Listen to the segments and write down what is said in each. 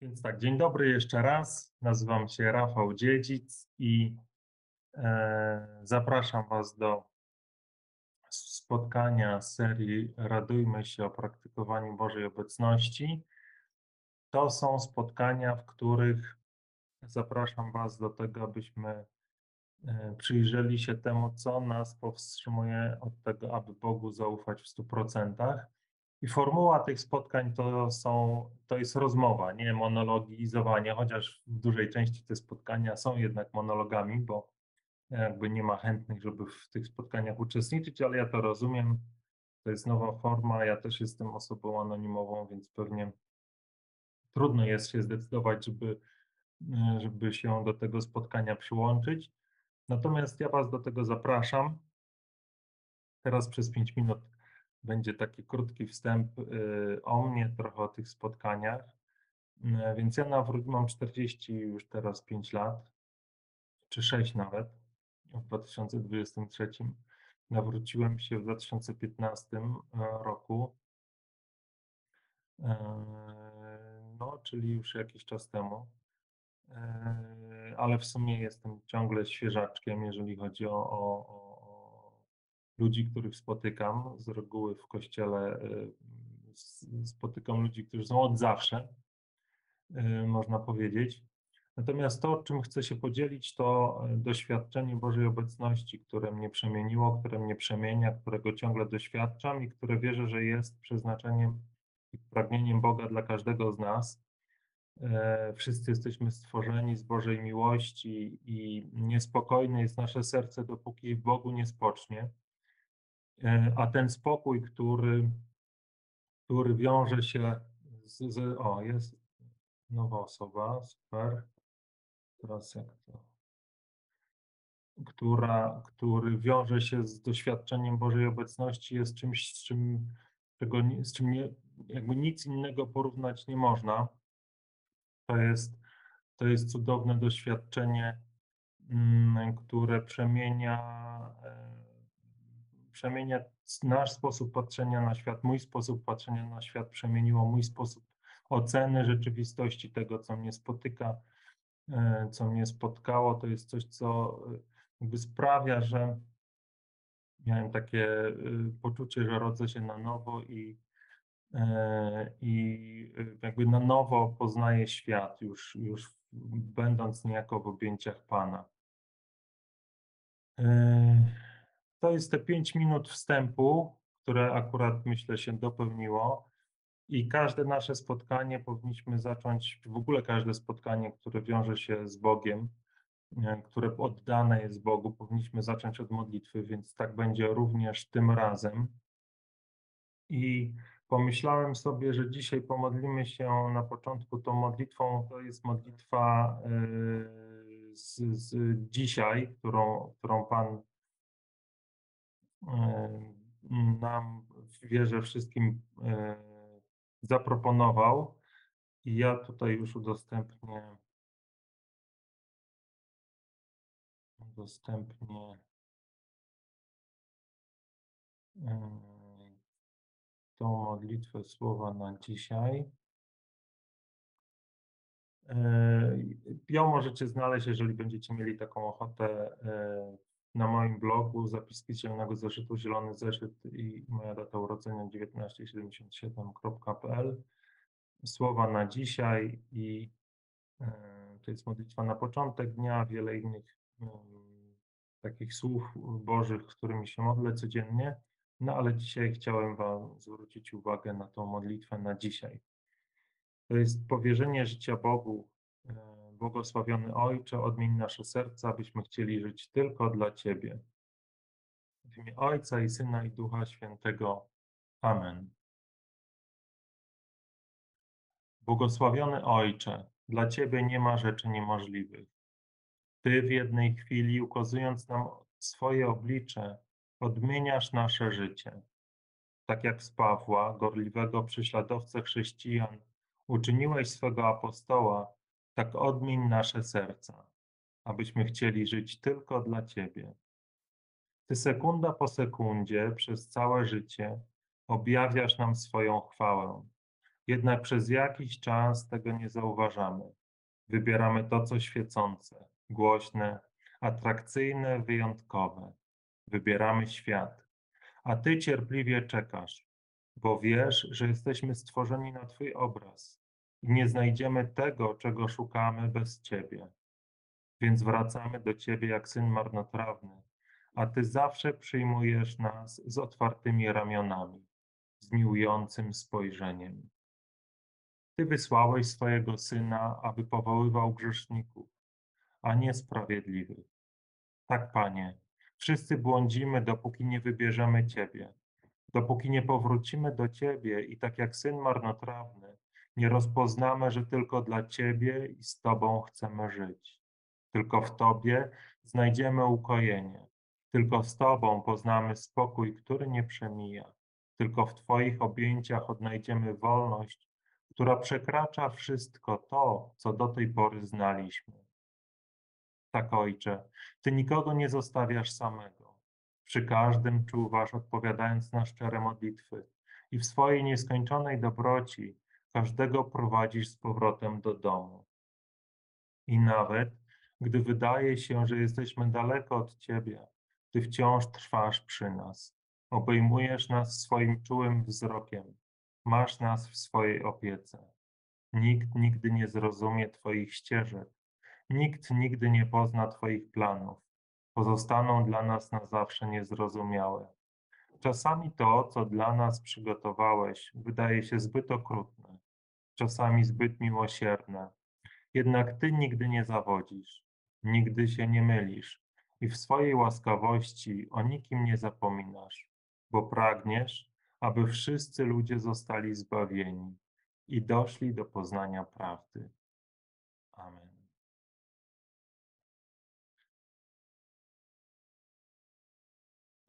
Więc tak, dzień dobry jeszcze raz. Nazywam się Rafał Dziedzic i e, zapraszam Was do spotkania serii Radujmy się o praktykowaniu Bożej Obecności. To są spotkania, w których zapraszam Was do tego, abyśmy e, przyjrzeli się temu, co nas powstrzymuje od tego, aby Bogu zaufać w 100%. I formuła tych spotkań to, są, to jest rozmowa, nie monologizowanie, chociaż w dużej części te spotkania są jednak monologami, bo jakby nie ma chętnych, żeby w tych spotkaniach uczestniczyć, ale ja to rozumiem. To jest nowa forma. Ja też jestem osobą anonimową, więc pewnie trudno jest się zdecydować, żeby, żeby się do tego spotkania przyłączyć. Natomiast ja Was do tego zapraszam. Teraz przez 5 minut będzie taki krótki wstęp y, o mnie, trochę o tych spotkaniach. Y, więc ja nawrót, mam 40 już teraz 5 lat, czy 6 nawet, w 2023. Nawróciłem się w 2015 y, roku, no, czyli już jakiś czas temu. Ale w sumie jestem ciągle świeżaczkiem, jeżeli chodzi o, o ludzi, których spotykam. Z reguły w kościele y, spotykam ludzi, którzy są od zawsze, y, można powiedzieć. Natomiast to, czym chcę się podzielić, to y, doświadczenie Bożej obecności, które mnie przemieniło, które mnie przemienia, którego ciągle doświadczam i które wierzę, że jest przeznaczeniem i pragnieniem Boga dla każdego z nas. Wszyscy jesteśmy stworzeni z Bożej miłości i niespokojne jest nasze serce, dopóki w Bogu nie spocznie. E, a ten spokój, który, który wiąże się z, z, O, jest nowa osoba, super. Teraz jak to. Która, który wiąże się z doświadczeniem Bożej obecności, jest czymś, z czym, czego, z czym nie, jakby nic innego porównać nie można. To jest, to jest cudowne doświadczenie, mm, które przemienia e, przemienia nasz sposób patrzenia na świat, mój sposób patrzenia na świat przemieniło mój sposób oceny rzeczywistości, tego, co mnie spotyka, e, co mnie spotkało. To jest coś, co e, jakby sprawia, że miałem takie e, poczucie, że rodzę się na nowo i, i jakby na nowo poznaję świat, już, już będąc niejako w objęciach Pana. To jest te 5 minut wstępu, które akurat myślę się dopełniło. I każde nasze spotkanie powinniśmy zacząć, w ogóle każde spotkanie, które wiąże się z Bogiem, które oddane jest Bogu, powinniśmy zacząć od modlitwy, więc tak będzie również tym razem. I pomyślałem sobie, że dzisiaj pomodlimy się na początku tą modlitwą, to jest modlitwa yy, z, z dzisiaj, którą, którą Pan nam w wszystkim e, zaproponował. I ja tutaj już udostępnię udostępnię tą modlitwę słowa na dzisiaj. E, ją możecie znaleźć, jeżeli będziecie mieli taką ochotę e, na moim blogu zapiski zielonego zeszytu, zielony zeszyt i moja data urodzenia 1977.pl. Słowa na dzisiaj i e, to jest modlitwa na początek dnia, wiele innych um, takich słów bożych, którymi się modlę codziennie. No ale dzisiaj chciałem Wam zwrócić uwagę na tą modlitwę na dzisiaj. To jest powierzenie życia Bogu, e, Błogosławiony Ojcze, odmień nasze serca, abyśmy chcieli żyć tylko dla Ciebie. W imię Ojca i Syna i Ducha Świętego. Amen. Błogosławiony Ojcze, dla Ciebie nie ma rzeczy niemożliwych. Ty w jednej chwili, ukazując nam swoje oblicze, odmieniasz nasze życie. Tak jak z Pawła, gorliwego prześladowcę chrześcijan, uczyniłeś swego apostoła, tak odmień nasze serca, abyśmy chcieli żyć tylko dla Ciebie. Ty sekunda po sekundzie, przez całe życie, objawiasz nam swoją chwałę. Jednak przez jakiś czas tego nie zauważamy. Wybieramy to, co świecące, głośne, atrakcyjne, wyjątkowe. Wybieramy świat. A ty cierpliwie czekasz, bo wiesz, że jesteśmy stworzeni na Twój obraz nie znajdziemy tego, czego szukamy bez Ciebie. Więc wracamy do Ciebie jak syn marnotrawny, a Ty zawsze przyjmujesz nas z otwartymi ramionami, z miłującym spojrzeniem. Ty wysłałeś swojego Syna, aby powoływał grzeszników, a nie sprawiedliwych. Tak, Panie, wszyscy błądzimy, dopóki nie wybierzemy Ciebie, dopóki nie powrócimy do Ciebie i tak jak Syn marnotrawny, nie rozpoznamy, że tylko dla Ciebie i z Tobą chcemy żyć. Tylko w Tobie znajdziemy ukojenie. Tylko z Tobą poznamy spokój, który nie przemija. Tylko w Twoich objęciach odnajdziemy wolność, która przekracza wszystko to, co do tej pory znaliśmy. Tak, Ojcze, Ty nikogo nie zostawiasz samego. Przy każdym czuwasz, odpowiadając na szczere modlitwy i w swojej nieskończonej dobroci każdego prowadzisz z powrotem do domu. I nawet gdy wydaje się, że jesteśmy daleko od Ciebie, Ty wciąż trwasz przy nas. Obejmujesz nas swoim czułym wzrokiem. Masz nas w swojej opiece. Nikt nigdy nie zrozumie Twoich ścieżek. Nikt nigdy nie pozna Twoich planów. Pozostaną dla nas na zawsze niezrozumiałe. Czasami to, co dla nas przygotowałeś, wydaje się zbyt okrutne, czasami zbyt miłosierne. Jednak Ty nigdy nie zawodzisz, nigdy się nie mylisz i w swojej łaskawości o nikim nie zapominasz, bo pragniesz, aby wszyscy ludzie zostali zbawieni i doszli do poznania prawdy. Amen.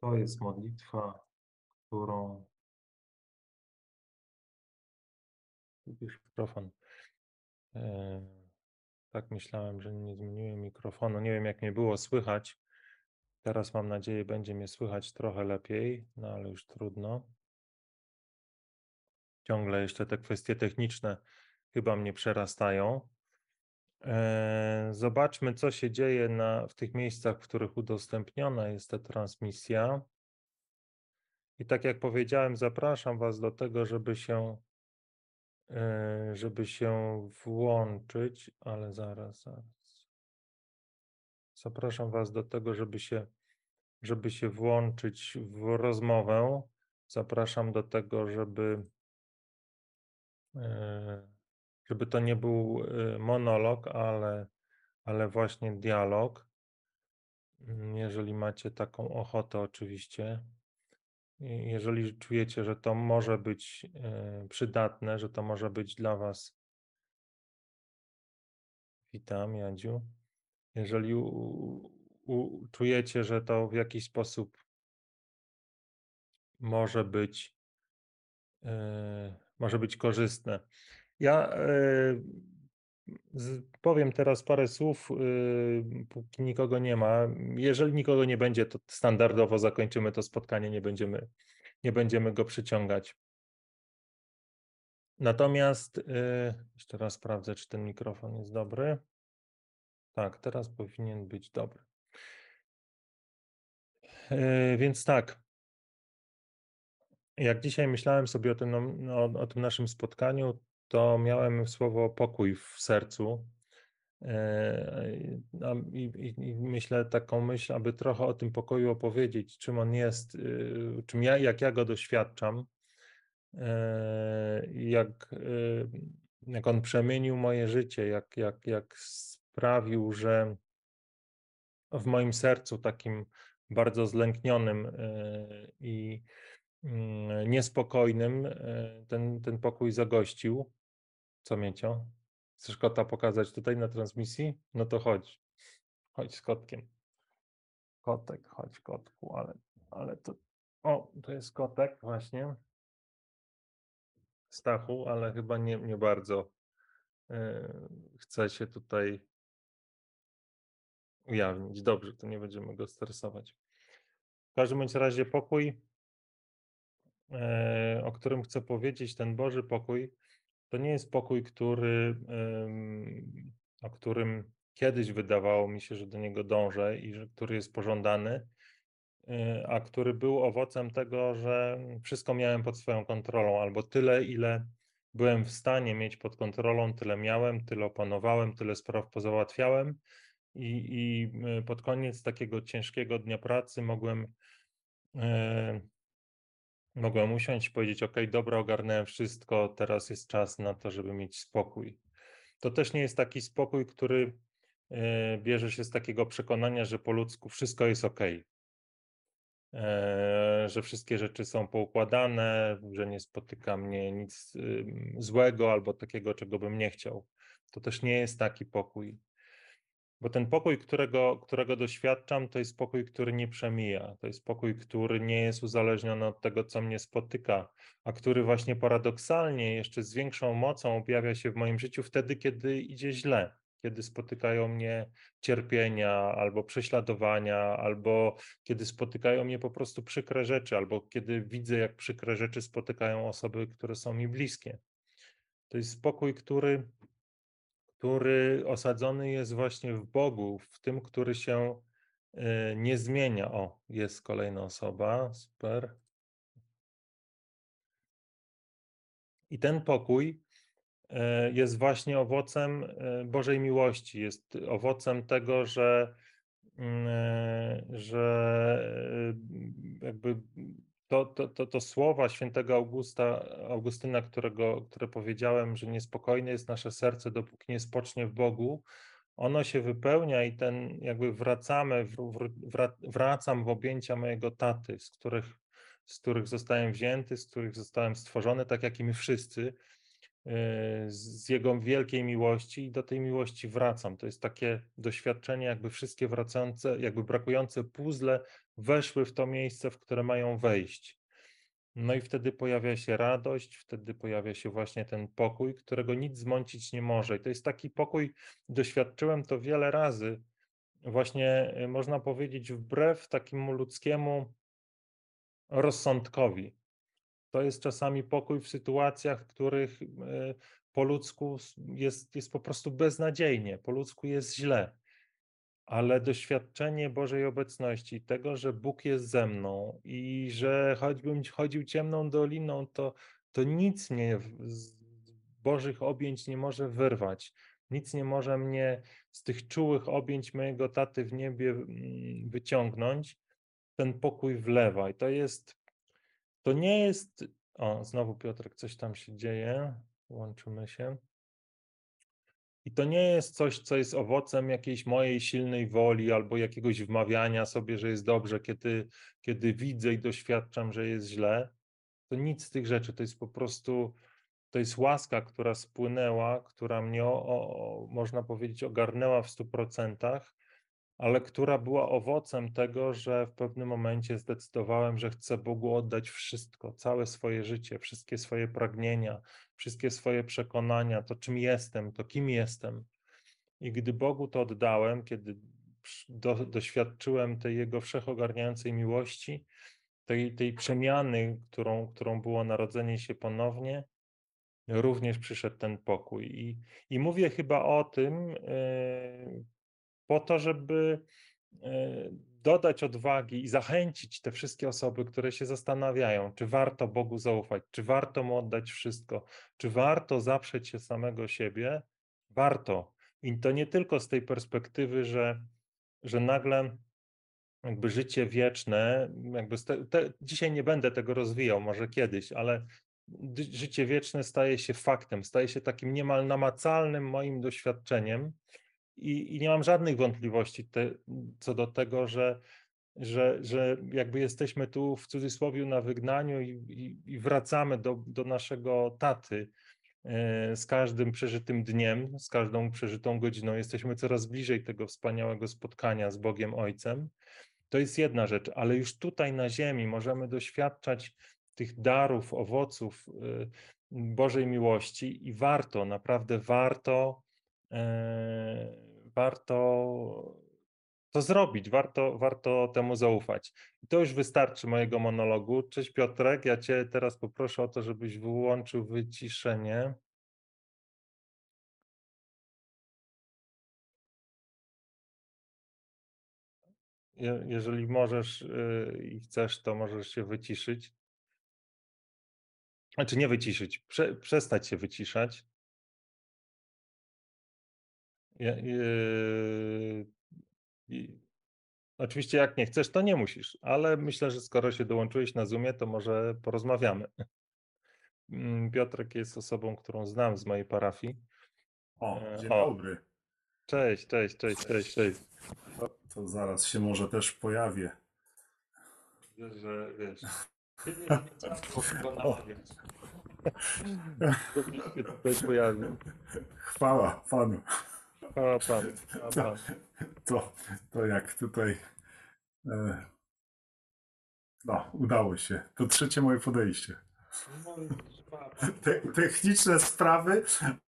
To jest modlitwa, którą. Mikrofon. E, tak myślałem, że nie zmieniłem mikrofonu. Nie wiem, jak mnie było słychać. Teraz mam nadzieję, będzie mnie słychać trochę lepiej, no ale już trudno. Ciągle jeszcze te kwestie techniczne chyba mnie przerastają. E, zobaczmy, co się dzieje na, w tych miejscach, w których udostępniona jest ta transmisja. I tak jak powiedziałem, zapraszam Was do tego, żeby się, żeby się włączyć, ale zaraz, zaraz. Zapraszam Was do tego, żeby się, żeby się włączyć w rozmowę. Zapraszam do tego, żeby e, żeby to nie był y, monolog, ale, ale właśnie dialog. Jeżeli macie taką ochotę, oczywiście. Jeżeli czujecie, że to może być y, przydatne, że to może być dla Was. Witam, Jadziu. Jeżeli u, u, czujecie, że to w jakiś sposób może być, yy, może być korzystne. Ja e, powiem teraz parę słów, y, póki nikogo nie ma. Jeżeli nikogo nie będzie, to standardowo zakończymy to spotkanie, nie będziemy, nie będziemy go przyciągać. Natomiast y, jeszcze raz sprawdzę, czy ten mikrofon jest dobry. Tak, teraz powinien być dobry. E, więc tak, jak dzisiaj myślałem sobie o tym, no, no, o tym naszym spotkaniu, to miałem słowo pokój w sercu. E, I, i, I, myślę taką myśl, aby trochę o tym pokoju opowiedzieć, czym on jest, y, czym ja, jak ja go doświadczam, e, jak, y, jak on przemienił moje życie, jak, jak, jak sprawił, że w moim sercu takim bardzo zlęknionym e, i mm, niespokojnym ten, ten pokój zagościł. Co Miecio? Chcesz kota pokazać tutaj na transmisji? No to chodź. Chodź z kotkiem. Kotek, chodź kotku, ale, ale to... O, to jest kotek właśnie. Stachu, ale chyba nie, nie bardzo yy, chce się tutaj ujawnić. Dobrze, to nie będziemy go stresować. W każdym bądź razie pokój, yy, o którym chcę powiedzieć, ten Boży pokój, To nie jest pokój, który, o którym kiedyś wydawało mi się, że do niego dążę i że, który jest pożądany, y, a który był owocem tego, że wszystko miałem pod swoją kontrolą, albo tyle, ile byłem w stanie mieć pod kontrolą, tyle miałem, tyle opanowałem, tyle spraw pozałatwiałem. I, I y, pod koniec takiego ciężkiego dnia pracy mogłem, e, mogłem usiąść i powiedzieć: OK, dobra, ogarnąłem wszystko, teraz jest czas na to, żeby mieć spokój. To też nie jest taki spokój, który e, bierze się z takiego przekonania, że po ludzku wszystko jest OK. E, że wszystkie rzeczy są poukładane, że nie spotyka mnie nic złego albo takiego, czego bym nie chciał. To też nie jest taki pokój. Bo ten pokój, którego, którego doświadczam, to jest pokój, który nie przemija. To jest pokój, który nie jest uzależniony od tego, co mnie spotyka, a który właśnie paradoksalnie jeszcze z większą mocą objawia się w moim życiu wtedy, kiedy idzie źle, kiedy spotykają mnie cierpienia albo prześladowania, albo kiedy spotykają mnie po prostu przykre rzeczy, albo kiedy widzę, jak przykre rzeczy spotykają osoby, które są mi bliskie. To jest spokój, który który osadzony jest właśnie w Bogu, w tym, który się e, nie zmienia. O, jest kolejna osoba, super. I ten pokój e, jest właśnie owocem e, Bożej miłości, jest owocem tego, że, mm, że jakby to, to, to, to słowa świętego Augusta, Augustyna, którego, które powiedziałem, że niespokojne jest nasze serce, dopóki nie spocznie w Bogu, ono się wypełnia i ten jakby wracamy, wracam w objęcia mojego taty, z których, z których zostałem wzięty, z których zostałem stworzony, tak jak i my wszyscy, z Jego wielkiej miłości i do tej miłości wracam. To jest takie doświadczenie, jakby wszystkie wracające, jakby brakujące puzzle weszły w to miejsce, w które mają wejść. No i wtedy pojawia się radość, wtedy pojawia się właśnie ten pokój, którego nic zmącić nie może. I to jest taki pokój, doświadczyłem to wiele razy, właśnie y, można powiedzieć, wbrew takiemu ludzkiemu rozsądkowi. To jest czasami pokój w sytuacjach, w których y, po ludzku jest, jest po prostu beznadziejnie, po ludzku jest źle ale doświadczenie Bożej obecności, tego, że Bóg jest ze mną i że choćbym chodził ciemną doliną, to, to nic mnie z Bożych objęć nie może wyrwać. Nic nie może mnie z tych czułych objęć mojego taty w niebie mm, wyciągnąć. Ten pokój wlewa. I to jest, to nie jest. O, znowu Piotrek, coś tam się dzieje. Łączymy się. I to nie jest coś, co jest owocem jakiejś mojej silnej woli albo jakiegoś wmawiania sobie, że jest dobrze, kiedy, kiedy widzę i doświadczam, że jest źle. To nic z tych rzeczy. To jest po prostu, to jest łaska, która spłynęła, która mnie, o, o, można powiedzieć, ogarnęła w stu procentach ale która była owocem tego, że w pewnym momencie zdecydowałem, że chcę Bogu oddać wszystko, całe swoje życie, wszystkie swoje pragnienia, wszystkie swoje przekonania, to czym jestem, to kim jestem. I gdy Bogu to oddałem, kiedy do, doświadczyłem tej Jego wszechogarniającej miłości, tej, tej przemiany, którą, którą było narodzenie się ponownie, również przyszedł ten pokój. I, i mówię chyba o tym, yy, po to, żeby e, dodać odwagi i zachęcić te wszystkie osoby, które się zastanawiają, czy warto Bogu zaufać, czy warto mu oddać wszystko, czy warto zaprzeć się samego siebie. Warto. I to nie tylko z tej perspektywy, że, że nagle jakby życie wieczne, jakby te, te, dzisiaj nie będę tego rozwijał, może kiedyś, ale życie wieczne staje się faktem, staje się takim niemal namacalnym moim doświadczeniem, i, i nie mam żadnych wątpliwości te, co do tego, że, że, że jakby jesteśmy tu w cudzysłowie na wygnaniu i, i, i wracamy do, do naszego taty e, z każdym przeżytym dniem, z każdą przeżytą godziną. Jesteśmy coraz bliżej tego wspaniałego spotkania z Bogiem Ojcem. To jest jedna rzecz, ale już tutaj na Ziemi możemy doświadczać tych darów, owoców e, Bożej miłości i warto, naprawdę warto E, warto to zrobić, warto, warto temu zaufać. I to już wystarczy mojego monologu. Cześć Piotrek, ja Cię teraz poproszę o to, żebyś wyłączył wyciszenie. Jeżeli możesz y, i chcesz, to możesz się wyciszyć. Znaczy nie wyciszyć, prze, przestać się wyciszać. Yy, yy, oczywiście jak nie chcesz, to nie musisz, ale myślę, że skoro się dołączyłeś na Zoomie, to może porozmawiamy. Mm, Piotrek jest osobą, którą znam z mojej parafii. O, E, dzień o. dobry. Cześć, cześć, cześć, cześć, cześć. To, to zaraz się może też pojawię. Wiesz, że wiesz. Nie, nie. Dobrze się tutaj pojawił. Chwała Panu. Chwała Panu, chwała Panu. To, to jak tutaj. E, no, udało się. To trzecie moje podejście. Te, techniczne sprawy,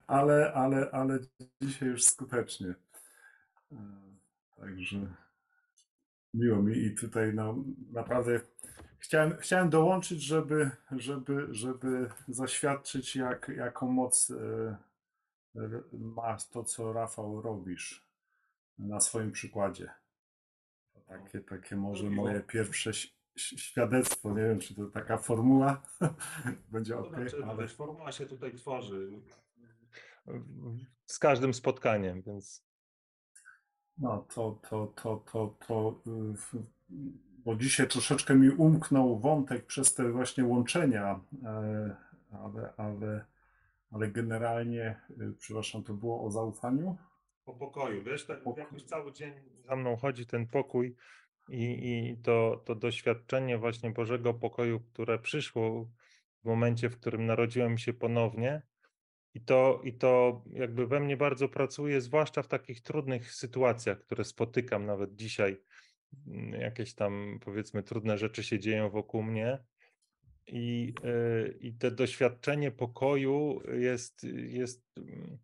ale, ale, ale dzisiaj już skutecznie. E, Także miło mi i tutaj no, naprawdę chciałem, chciałem dołączyć, żeby, żeby, żeby zaświadczyć, jak, jaką moc e, ma to, co Rafał robisz na swoim przykładzie. To Takie, takie może moje pierwsze ś- ś- świadectwo. Nie wiem, czy to taka formuła będzie ok, znaczy, ale formuła się tutaj tworzy z każdym spotkaniem, więc No, to, to, to, to, to, bo dzisiaj troszeczkę mi umknął wątek przez te właśnie łączenia, e, ale, ale, ale generalnie, y, przepraszam, to było o zaufaniu? po pokoju, wiesz, tak Pokój. jakoś cały dzień za mną chodzi ten pokój i, i to, to doświadczenie właśnie Bożego pokoju, które przyszło w momencie, w którym narodziłem się ponownie i to, i to jakby we mnie bardzo pracuje, zwłaszcza w takich trudnych sytuacjach, które spotykam nawet dzisiaj. Mm, Jakieś tam powiedzmy trudne rzeczy się dzieją wokół mnie. I, y, I to doświadczenie pokoju jest, jest mm,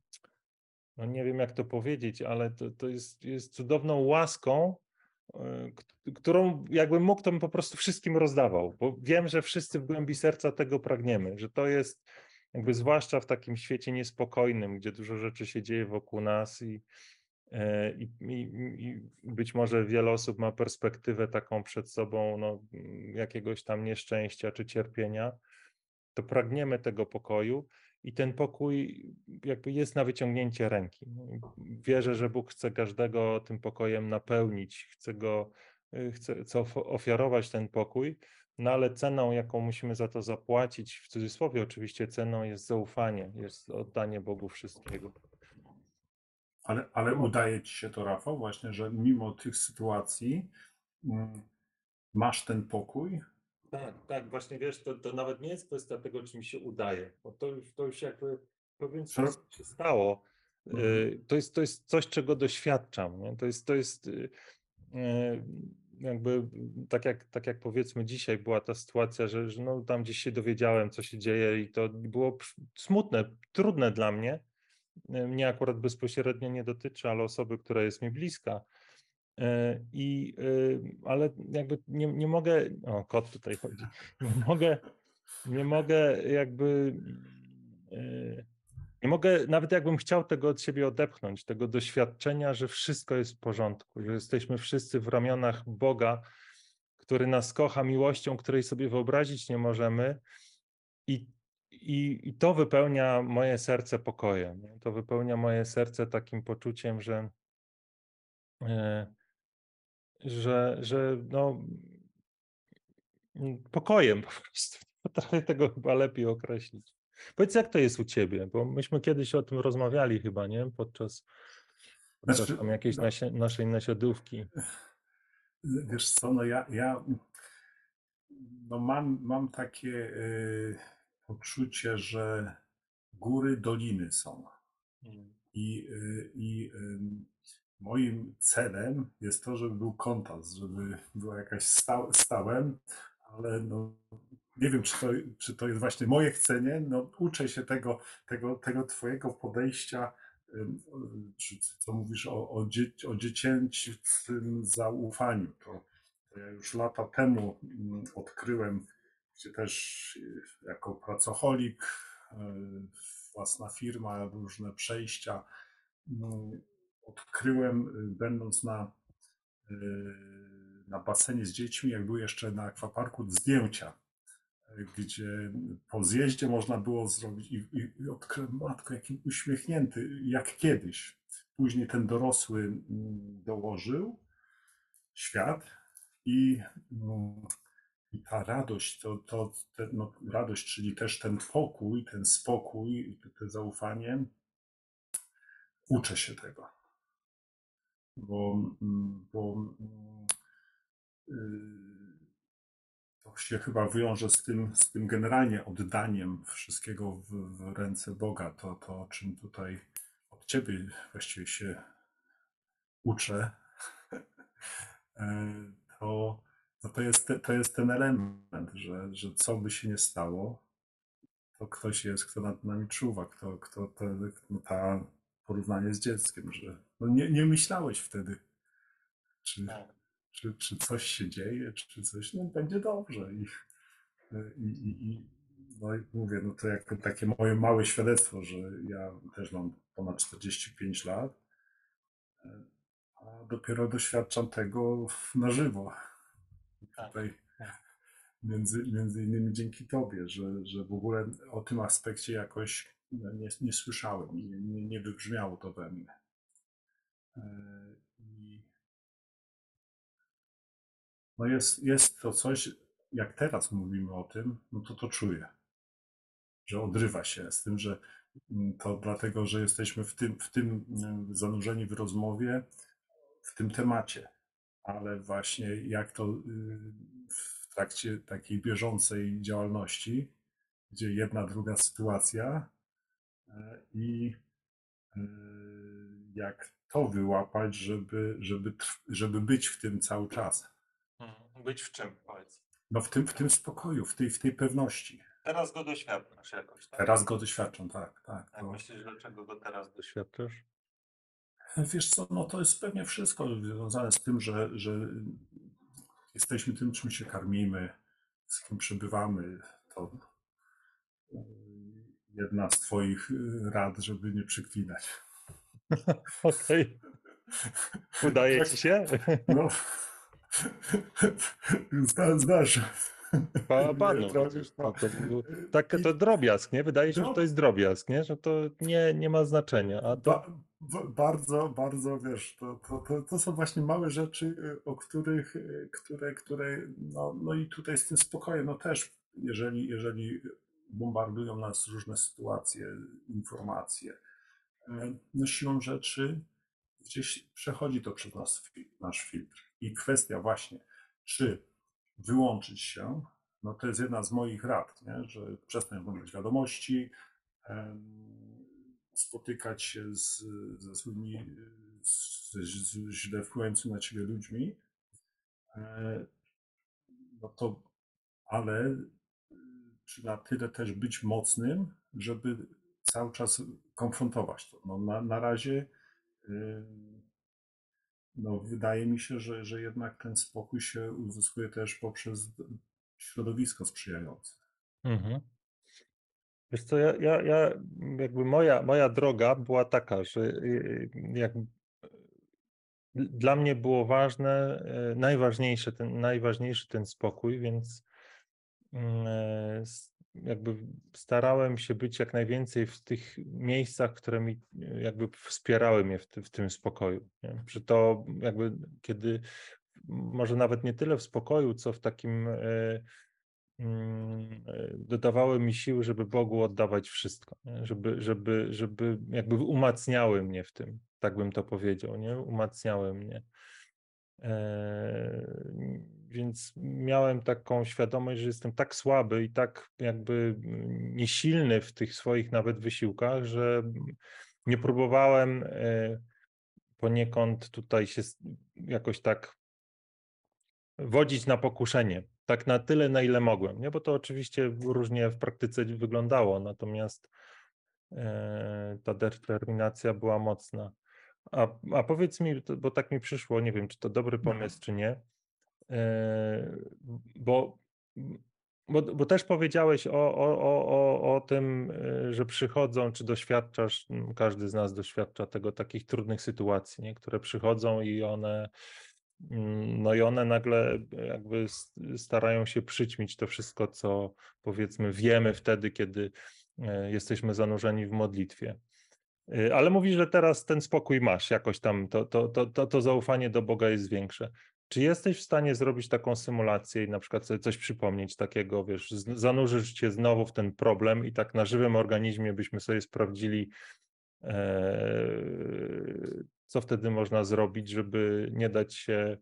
no nie wiem jak to powiedzieć, ale to, to jest, jest cudowną łaską, y, którą jakbym mógł, to bym po prostu wszystkim rozdawał, bo wiem, że wszyscy w głębi serca tego pragniemy, że to jest jakby zwłaszcza w takim świecie niespokojnym, gdzie dużo rzeczy się dzieje wokół nas i, i, i, i być może wiele osób ma perspektywę taką przed sobą no, mm, jakiegoś tam nieszczęścia czy cierpienia, to pragniemy tego pokoju i ten pokój jakby jest na wyciągnięcie ręki. Wierzę, że Bóg chce każdego tym pokojem napełnić, chce go, y, chce, chce of- ofiarować ten pokój, no ale ceną, jaką musimy za to zapłacić, w cudzysłowie oczywiście ceną jest zaufanie, jest oddanie Bogu wszystkiego. Ale, ale udaje ci się to, Rafał, właśnie, że mimo tych sytuacji mm, masz ten pokój? Tak, tak, właśnie wiesz, to, to nawet nie jest kwestia tego, czy mi się udaje, bo to już, to już jakby sposób się stało. Mhm. Y, To jest, to jest coś, czego doświadczam. Nie? To jest, to jest y, y, jakby tak jak, tak jak powiedzmy dzisiaj była ta sytuacja, że, że no, tam gdzieś się dowiedziałem, co się dzieje i to było smutne, trudne dla mnie. Y, Mnie akurat bezpośrednio nie dotyczy, ale osoby, która jest mi bliska. E, I, y, ale jakby nie, nie mogę, o kot tutaj chodzi, nie mogę, nie mogę jakby, nie mogę, nawet jakbym chciał tego od siebie odepchnąć, tego doświadczenia, że wszystko jest w porządku, że jesteśmy wszyscy w ramionach Boga, który nas kocha miłością, której sobie wyobrazić nie możemy i, i, i to wypełnia moje serce pokojem, nie? to wypełnia moje serce takim poczuciem, że e, że, że no, mm, pokojem po prostu. Potrafię tego chyba lepiej określić. Powiedz, jak to jest u ciebie? Bo myśmy kiedyś o tym rozmawiali chyba, nie? Podczas, podczas Znaczy, tam jakiejś no- nasie, naszej nasiadówki. Wiesz co, no ja, ja no mam, mam takie y, poczucie, że góry, doliny są. I, y, i moim celem jest to, żeby był kompas, żeby była jakaś sta, stałem, ale no, nie wiem, czy to, czy to jest właśnie moje chcenie. No, uczę się tego, tego, tego twojego podejścia, czy co mówisz o, o, dzie, o dziecięcym zaufaniu. To, to ja już lata temu mm, odkryłem, gdzie też y, jako pracocholik, y, własna firma, różne przejścia. mm, Odkryłem, y, będąc na na basenie z dziećmi, jak były jeszcze na akwaparku, zdjęcia, gdzie po zjeździe można było zrobić i, i, i odkryłem, matko, jaki uśmiechnięty, jak kiedyś. Później ten dorosły mm, dołożył świat i, mm, i ta radość, to, to te, no, radość, czyli też ten pokój, ten spokój, to zaufanie, uczę się tego. Bo, mm, bo yy, to się chyba wiąże z tym, z tym generalnie oddaniem wszystkiego w, w ręce Boga. To, to, o czym tutaj od Ciebie właściwie się uczę, e, to, to, to, jest, to jest ten element, że, że co by się nie stało, to ktoś jest, kto nad nami czuwa, kto, kto, to, no ta porównanie z dzieckiem, że no nie, nie myślałeś wtedy, czy, Tak. czy, czy coś się dzieje, czy coś, no będzie dobrze. I, i, i, i no i mówię, no to jak takie moje małe świadectwo, że ja też mam ponad 45 lat, a dopiero doświadczam tego na żywo. Tak, Tutaj tak. między, między innymi dzięki Tobie, że, że w ogóle o tym aspekcie jakoś no, nie, nie słyszałem, nie, nie, nie wybrzmiało to we mnie. E, I no jest, jest to coś, jak teraz mówimy o tym, no to to czuję, że odrywa się z tym, że mm, to dlatego, że jesteśmy w tym, w tym mm, zanurzeni w rozmowie, w tym temacie, ale właśnie jak to y, w trakcie takiej bieżącej działalności, gdzie jedna, druga sytuacja e, i y, jak to wyłapać, żeby, żeby, żeby być w tym cały czas. Mhm. Być w czym, powiedz. No w tym, w tym spokoju, w tej, w tej pewności. Teraz go doświadczasz jakoś, tak? Teraz go doświadczam, tak, tak. Jak To, myślisz, dlaczego go teraz doświadczasz? Wiesz co, no to jest pewnie wszystko związane z tym, że, że jesteśmy tym, czym się karmimy, z kim przebywamy. To y, jedna z twoich y, rad, żeby nie przeklinać. Okej. Udaje Tak. ci się? No, znasz, znasz. Pa, panu. To- No, to, tak, to drobiazg, nie? Wydaje się, że to jest drobiazg, nie? Że to nie, nie ma znaczenia. A to ba, bardzo, bardzo, wiesz, to, to, to, to są właśnie małe rzeczy, y, o których, y, które, które, no, no i tutaj z tym spokojem, no też, jeżeli, jeżeli bombardują nas różne sytuacje, informacje, y, no siłą rzeczy gdzieś przechodzi to przez nas, nasz filtr. I kwestia właśnie, czy wyłączyć się, no to jest jedna z moich rad, nie? że przestań oglądać wiadomości, spotykać się z, ze złymi, z, z źle wpływającymi na ciebie ludźmi, e, no to, ale y, czy na tyle też być mocnym, żeby cały czas konfrontować to. No na, na razie y, no wydaje mi się, że, że jednak ten spokój się uzyskuje też poprzez środowisko sprzyjające. Mhm. Wiesz co, ja, ja, ja jakby moja, moja droga była taka, że y, jak dla mnie było ważne, e, najważniejsze ten, najważniejszy ten spokój, więc mm, e, jakby starałem się być jak najwięcej w tych miejscach, które mi jakby wspierały mnie w, ty, w tym spokoju. Nie? Że to jakby kiedy może nawet nie tyle w spokoju, co w takim e, dodawały mi siły, żeby Bogu oddawać wszystko? Żeby, żeby, żeby jakby umacniały mnie w tym, tak bym to powiedział, nie? Umacniały mnie. E, Więc miałem taką świadomość, że jestem tak słaby i tak jakby mm, niesilny w tych swoich nawet wysiłkach, że nie próbowałem e, poniekąd tutaj się jakoś tak wodzić na pokuszenie. Tak na tyle, na ile mogłem, nie? Bo to oczywiście różnie w praktyce wyglądało, natomiast e, ta determinacja była mocna. A, a powiedz mi, bo tak mi przyszło, nie wiem, czy to dobry Mhm. pomysł, czy nie, e, bo, bo, bo też powiedziałeś o, o, o, o, tym, e, że przychodzą, czy doświadczasz, każdy z nas doświadcza tego, takich trudnych sytuacji, nie? które przychodzą i one no i one nagle jakby starają się przyćmić to wszystko, co powiedzmy wiemy wtedy, kiedy e, jesteśmy zanurzeni w modlitwie. Y, ale mówisz, że teraz ten spokój masz, jakoś tam to, to, to, to, zaufanie do Boga jest większe. Czy jesteś w stanie zrobić taką symulację i na przykład sobie coś przypomnieć takiego, wiesz, zanurzyć cię znowu w ten problem i tak na żywym organizmie byśmy sobie sprawdzili, e, co wtedy można zrobić, żeby nie dać się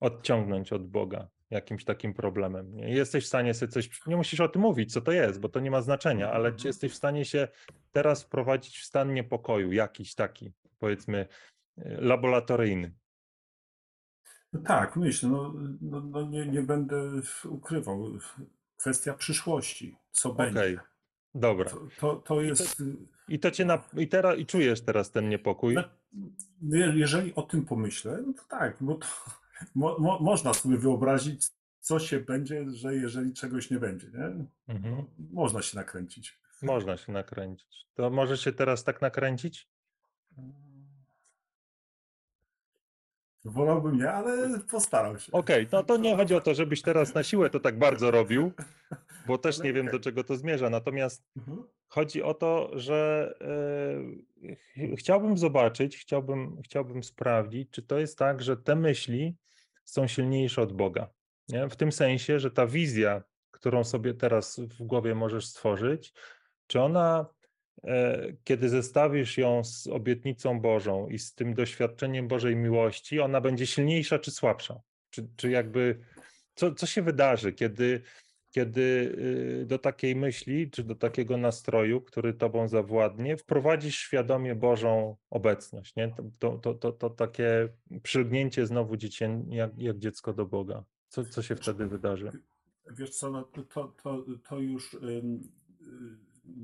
odciągnąć od Boga jakimś takim problemem. Nie? Jesteś w stanie sobie coś, nie musisz o tym mówić, co to jest, bo to nie ma znaczenia, ale czy jesteś w stanie się teraz wprowadzić w stan niepokoju, jakiś taki, powiedzmy, e, laboratoryjny? No tak, myślę, no, no, no nie, nie będę ukrywał. Kwestia przyszłości, co okay. będzie. Dobra. To, to, to jest. I to, cię na, i, teraz, i czujesz teraz ten niepokój? No, jeżeli o tym pomyślę, no to tak, bo to, mo, mo, można sobie wyobrazić, co się będzie, że jeżeli czegoś nie będzie, nie? Mhm. Można się nakręcić. Można się nakręcić. To może się teraz tak nakręcić? Wolałbym nie, ale postaram się. Okej, okay, no to nie chodzi o to, żebyś teraz na siłę to tak bardzo robił, bo też nie wiem, do czego to zmierza. Natomiast mhm. chodzi o to, że e, ch chciałbym zobaczyć, chciałbym, chciałbym sprawdzić, czy to jest tak, że te myśli są silniejsze od Boga. Nie? W tym sensie, że ta wizja, którą sobie teraz w głowie możesz stworzyć, czy ona, e, kiedy zestawisz ją z obietnicą Bożą i z tym doświadczeniem Bożej miłości, ona będzie silniejsza czy słabsza? Czy, czy jakby, co, co się wydarzy, kiedy, kiedy y, do takiej myśli, czy do takiego nastroju, który tobą zawładnie, wprowadzisz świadomie Bożą obecność, nie? To, to, to, to takie przylgnięcie znowu dziecię, jak, jak dziecko do Boga. Co, co się wtedy wydarzy? Wiesz co, no to, to, to już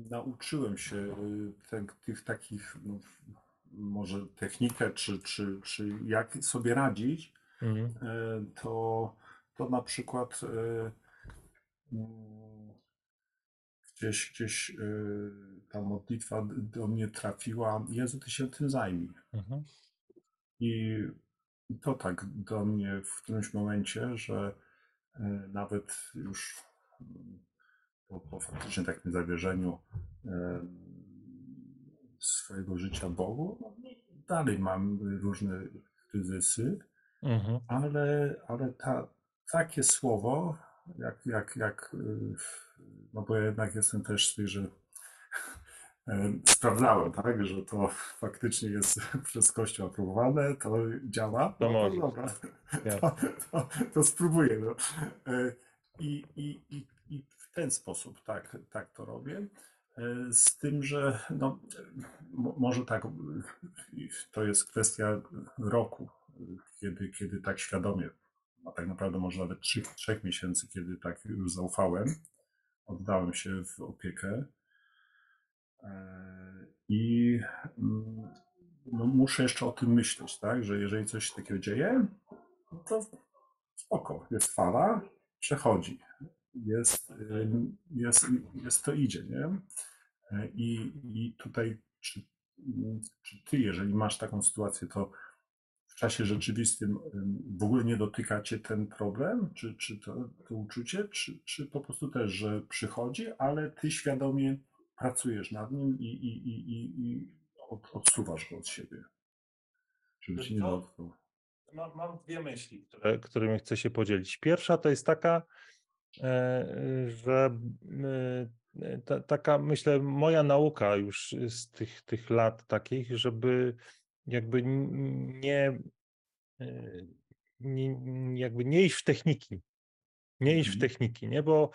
nauczyłem się y, te, tych takich, no, może technikę, czy, czy, czy jak sobie radzić, mhm. To, to na przykład gdzieś, gdzieś e, ta modlitwa do mnie trafiła, Jezu, Ty się tym zajmij. Mhm. I to tak do mnie w którymś momencie, że nawet już po, po faktycznie takim zawierzeniu swojego życia Bogu, no, dalej mam różne kryzysy, mhm. ale, ale ta, takie słowo, jak, jak, jak, y, no bo ja jednak jestem też z tych, że sprawdzałem, tak, że to faktycznie jest przez Kościół aprobowane, to działa. No, no to dobra, to, to, to spróbuję. No. E, I, i, i, I w ten sposób tak, tak to robię. E, z tym, że no, może tak, to jest kwestia roku, kiedy, kiedy tak świadomie, a tak naprawdę może nawet trzech, trzech miesięcy, kiedy tak już zaufałem, oddałem się w opiekę. E, I mm, no, muszę jeszcze o tym myśleć, tak, że jeżeli coś takiego dzieje, to spoko, jest fala, przechodzi jest, jest, jest to idzie, nie? I, i tutaj, czy, czy ty, jeżeli masz taką sytuację, to czasie rzeczywistym w ogóle nie dotykacie ten problem, czy, czy to, to uczucie, czy, czy po prostu też, że przychodzi, ale ty świadomie pracujesz nad nim i, i, i, i, i od, odsuwasz go od siebie, żeby się nie dotknął. Mam, mam dwie myśli, które, którymi chcę się podzielić. Pierwsza to jest taka, E, że e, ta, taka, myślę, moja nauka już z tych, tych lat takich, żeby jakby nie, e, nie, jakby nie iść w techniki, nie iść w mhm. techniki, nie, bo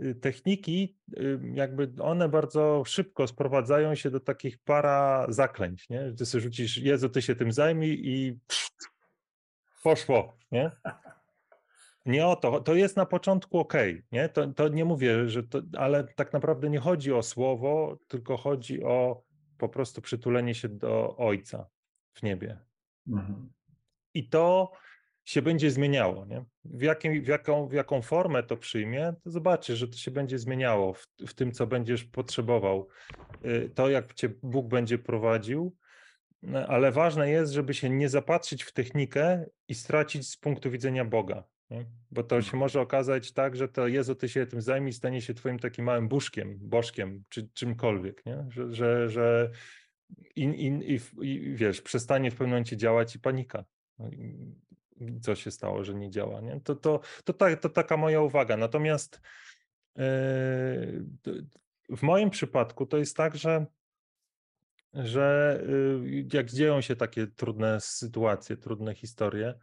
y, techniki, y, jakby one bardzo szybko sprowadzają się do takich para zaklęć, nie? Ty sobie rzucisz, Jezu, ty się tym zajmij i poszło, nie? Nie o to, to jest na początku ok, nie? To, to nie mówię, że to, ale tak naprawdę nie chodzi o słowo, tylko chodzi o po prostu przytulenie się do Ojca w niebie. Mhm. I to się będzie zmieniało, nie? W, jakim, w, jaką, w jaką formę to przyjmie, to zobaczysz, że to się będzie zmieniało w, w tym, co będziesz potrzebował. Y, to, jak cię Bóg będzie prowadził, no, ale ważne jest, żeby się nie zapatrzyć w technikę i stracić z punktu widzenia Boga. Nie? Bo to się może okazać tak, że to Jezu, ty się tym zajmij, stanie się twoim takim małym buszkiem, bożkiem, czy czymkolwiek, nie? Że, że, że i, i, wiesz, przestanie w pewnym momencie działać i panika. No co się stało, że nie działa. Nie? To, to, to, to, to taka moja uwaga. Natomiast yy, w moim przypadku to jest tak, że że y, jak dzieją się takie trudne sytuacje, trudne historie,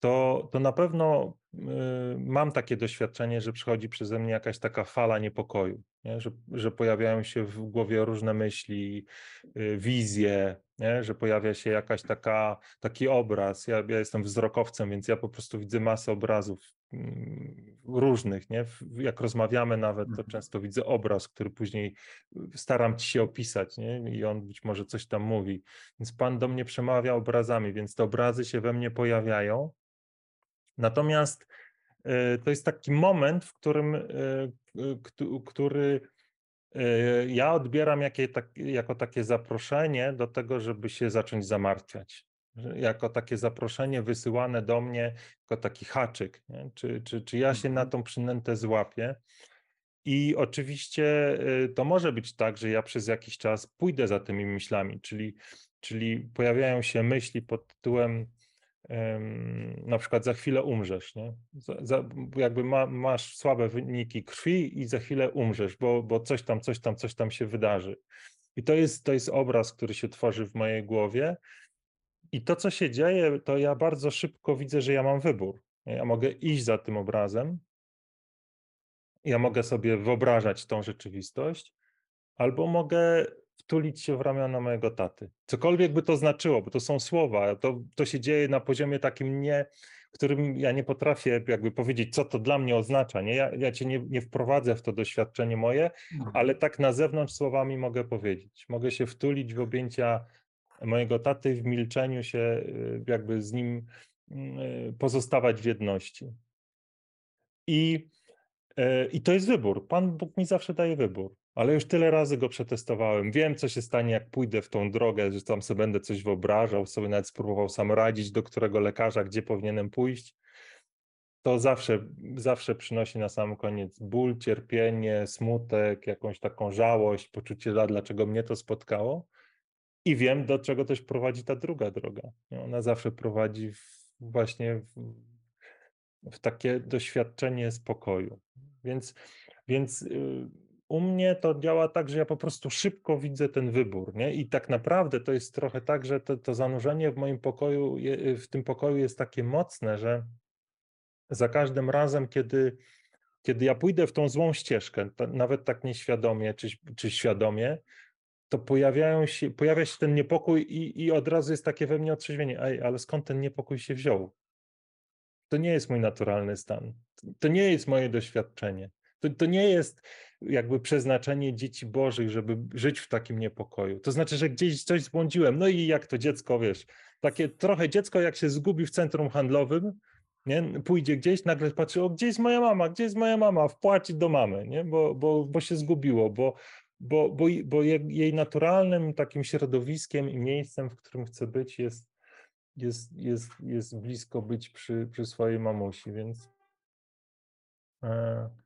to, to na pewno mam takie doświadczenie, że przychodzi przeze mnie jakaś taka fala niepokoju, nie? Że, że pojawiają się w głowie różne myśli, y, wizje, nie? że pojawia się jakaś taka, taki obraz. Ja, ja jestem wzrokowcem, więc ja po prostu widzę masę obrazów mm, różnych. Nie? Jak rozmawiamy nawet, to mhm. często widzę obraz, który później staram ci się opisać nie? i on być może coś tam mówi. Więc Pan do mnie przemawia obrazami, więc te obrazy się we mnie pojawiają Natomiast e, to jest taki moment, w którym, e, który e, ja odbieram tak, jako takie zaproszenie do tego, żeby się zacząć zamartwiać. Jako takie zaproszenie wysyłane do mnie, jako taki haczyk, nie? Czy, czy, czy ja się na mhm. tą przynętę złapię. I oczywiście to może być tak, że ja przez jakiś czas pójdę za tymi myślami, czyli, czyli pojawiają się myśli pod tytułem na przykład za chwilę umrzesz, nie? Za, za, jakby ma, masz słabe wyniki krwi i za chwilę umrzesz, bo, bo coś tam, coś tam, coś tam się wydarzy. I to jest, to jest obraz, który się tworzy w mojej głowie. I to, co się dzieje, to ja bardzo szybko widzę, że ja mam wybór. Ja mogę iść za tym obrazem, ja mogę sobie wyobrażać tą rzeczywistość, albo mogę wtulić się w ramiona mojego taty. Cokolwiek by to znaczyło, bo to są słowa, to, to się dzieje na poziomie takim nie, którym ja nie potrafię jakby powiedzieć, co to dla mnie oznacza. Nie? Ja, ja cię nie, nie wprowadzę w to doświadczenie moje, mhm. ale tak na zewnątrz słowami mogę powiedzieć. Mogę się wtulić w objęcia mojego taty, w milczeniu się y, jakby z nim y, pozostawać w jedności. I, y, I to jest wybór. Pan Bóg mi zawsze daje wybór ale już tyle razy go przetestowałem. Wiem, co się stanie, jak pójdę w tą drogę, że tam sobie będę coś wyobrażał, sobie nawet spróbował sam radzić, do którego lekarza, gdzie powinienem pójść. To zawsze, zawsze przynosi na sam koniec ból, cierpienie, smutek, jakąś taką żałość, poczucie, dlaczego mnie to spotkało. I wiem, do czego też prowadzi ta druga droga. Ona zawsze prowadzi w, właśnie w, w takie doświadczenie spokoju. Więc, więc yy, u mnie to działa tak, że ja po prostu szybko widzę ten wybór, nie? I tak naprawdę to jest trochę tak, że to, to zanurzenie w moim pokoju, w tym pokoju jest takie mocne, że za każdym razem, kiedy, kiedy ja pójdę w tą złą ścieżkę, nawet tak nieświadomie czy, czy świadomie, to pojawiają się, pojawia się ten niepokój i, i od razu jest takie we mnie otrzeźwienie, ej, ale skąd ten niepokój się wziął? To nie jest mój naturalny stan. To nie jest moje doświadczenie. To, to nie jest jakby przeznaczenie dzieci bożych, żeby żyć w takim niepokoju. To znaczy, że gdzieś coś zbłądziłem. No i jak to dziecko, wiesz, takie trochę dziecko, jak się zgubi w centrum handlowym, nie? pójdzie gdzieś, nagle patrzy, o gdzie jest moja mama, gdzie jest moja mama, wpłaci do mamy, nie? Bo, bo, bo się zgubiło, bo, bo, bo, bo jej naturalnym takim środowiskiem i miejscem, w którym chce być, jest, jest, jest, jest blisko być przy, przy swojej mamusi, więc... E,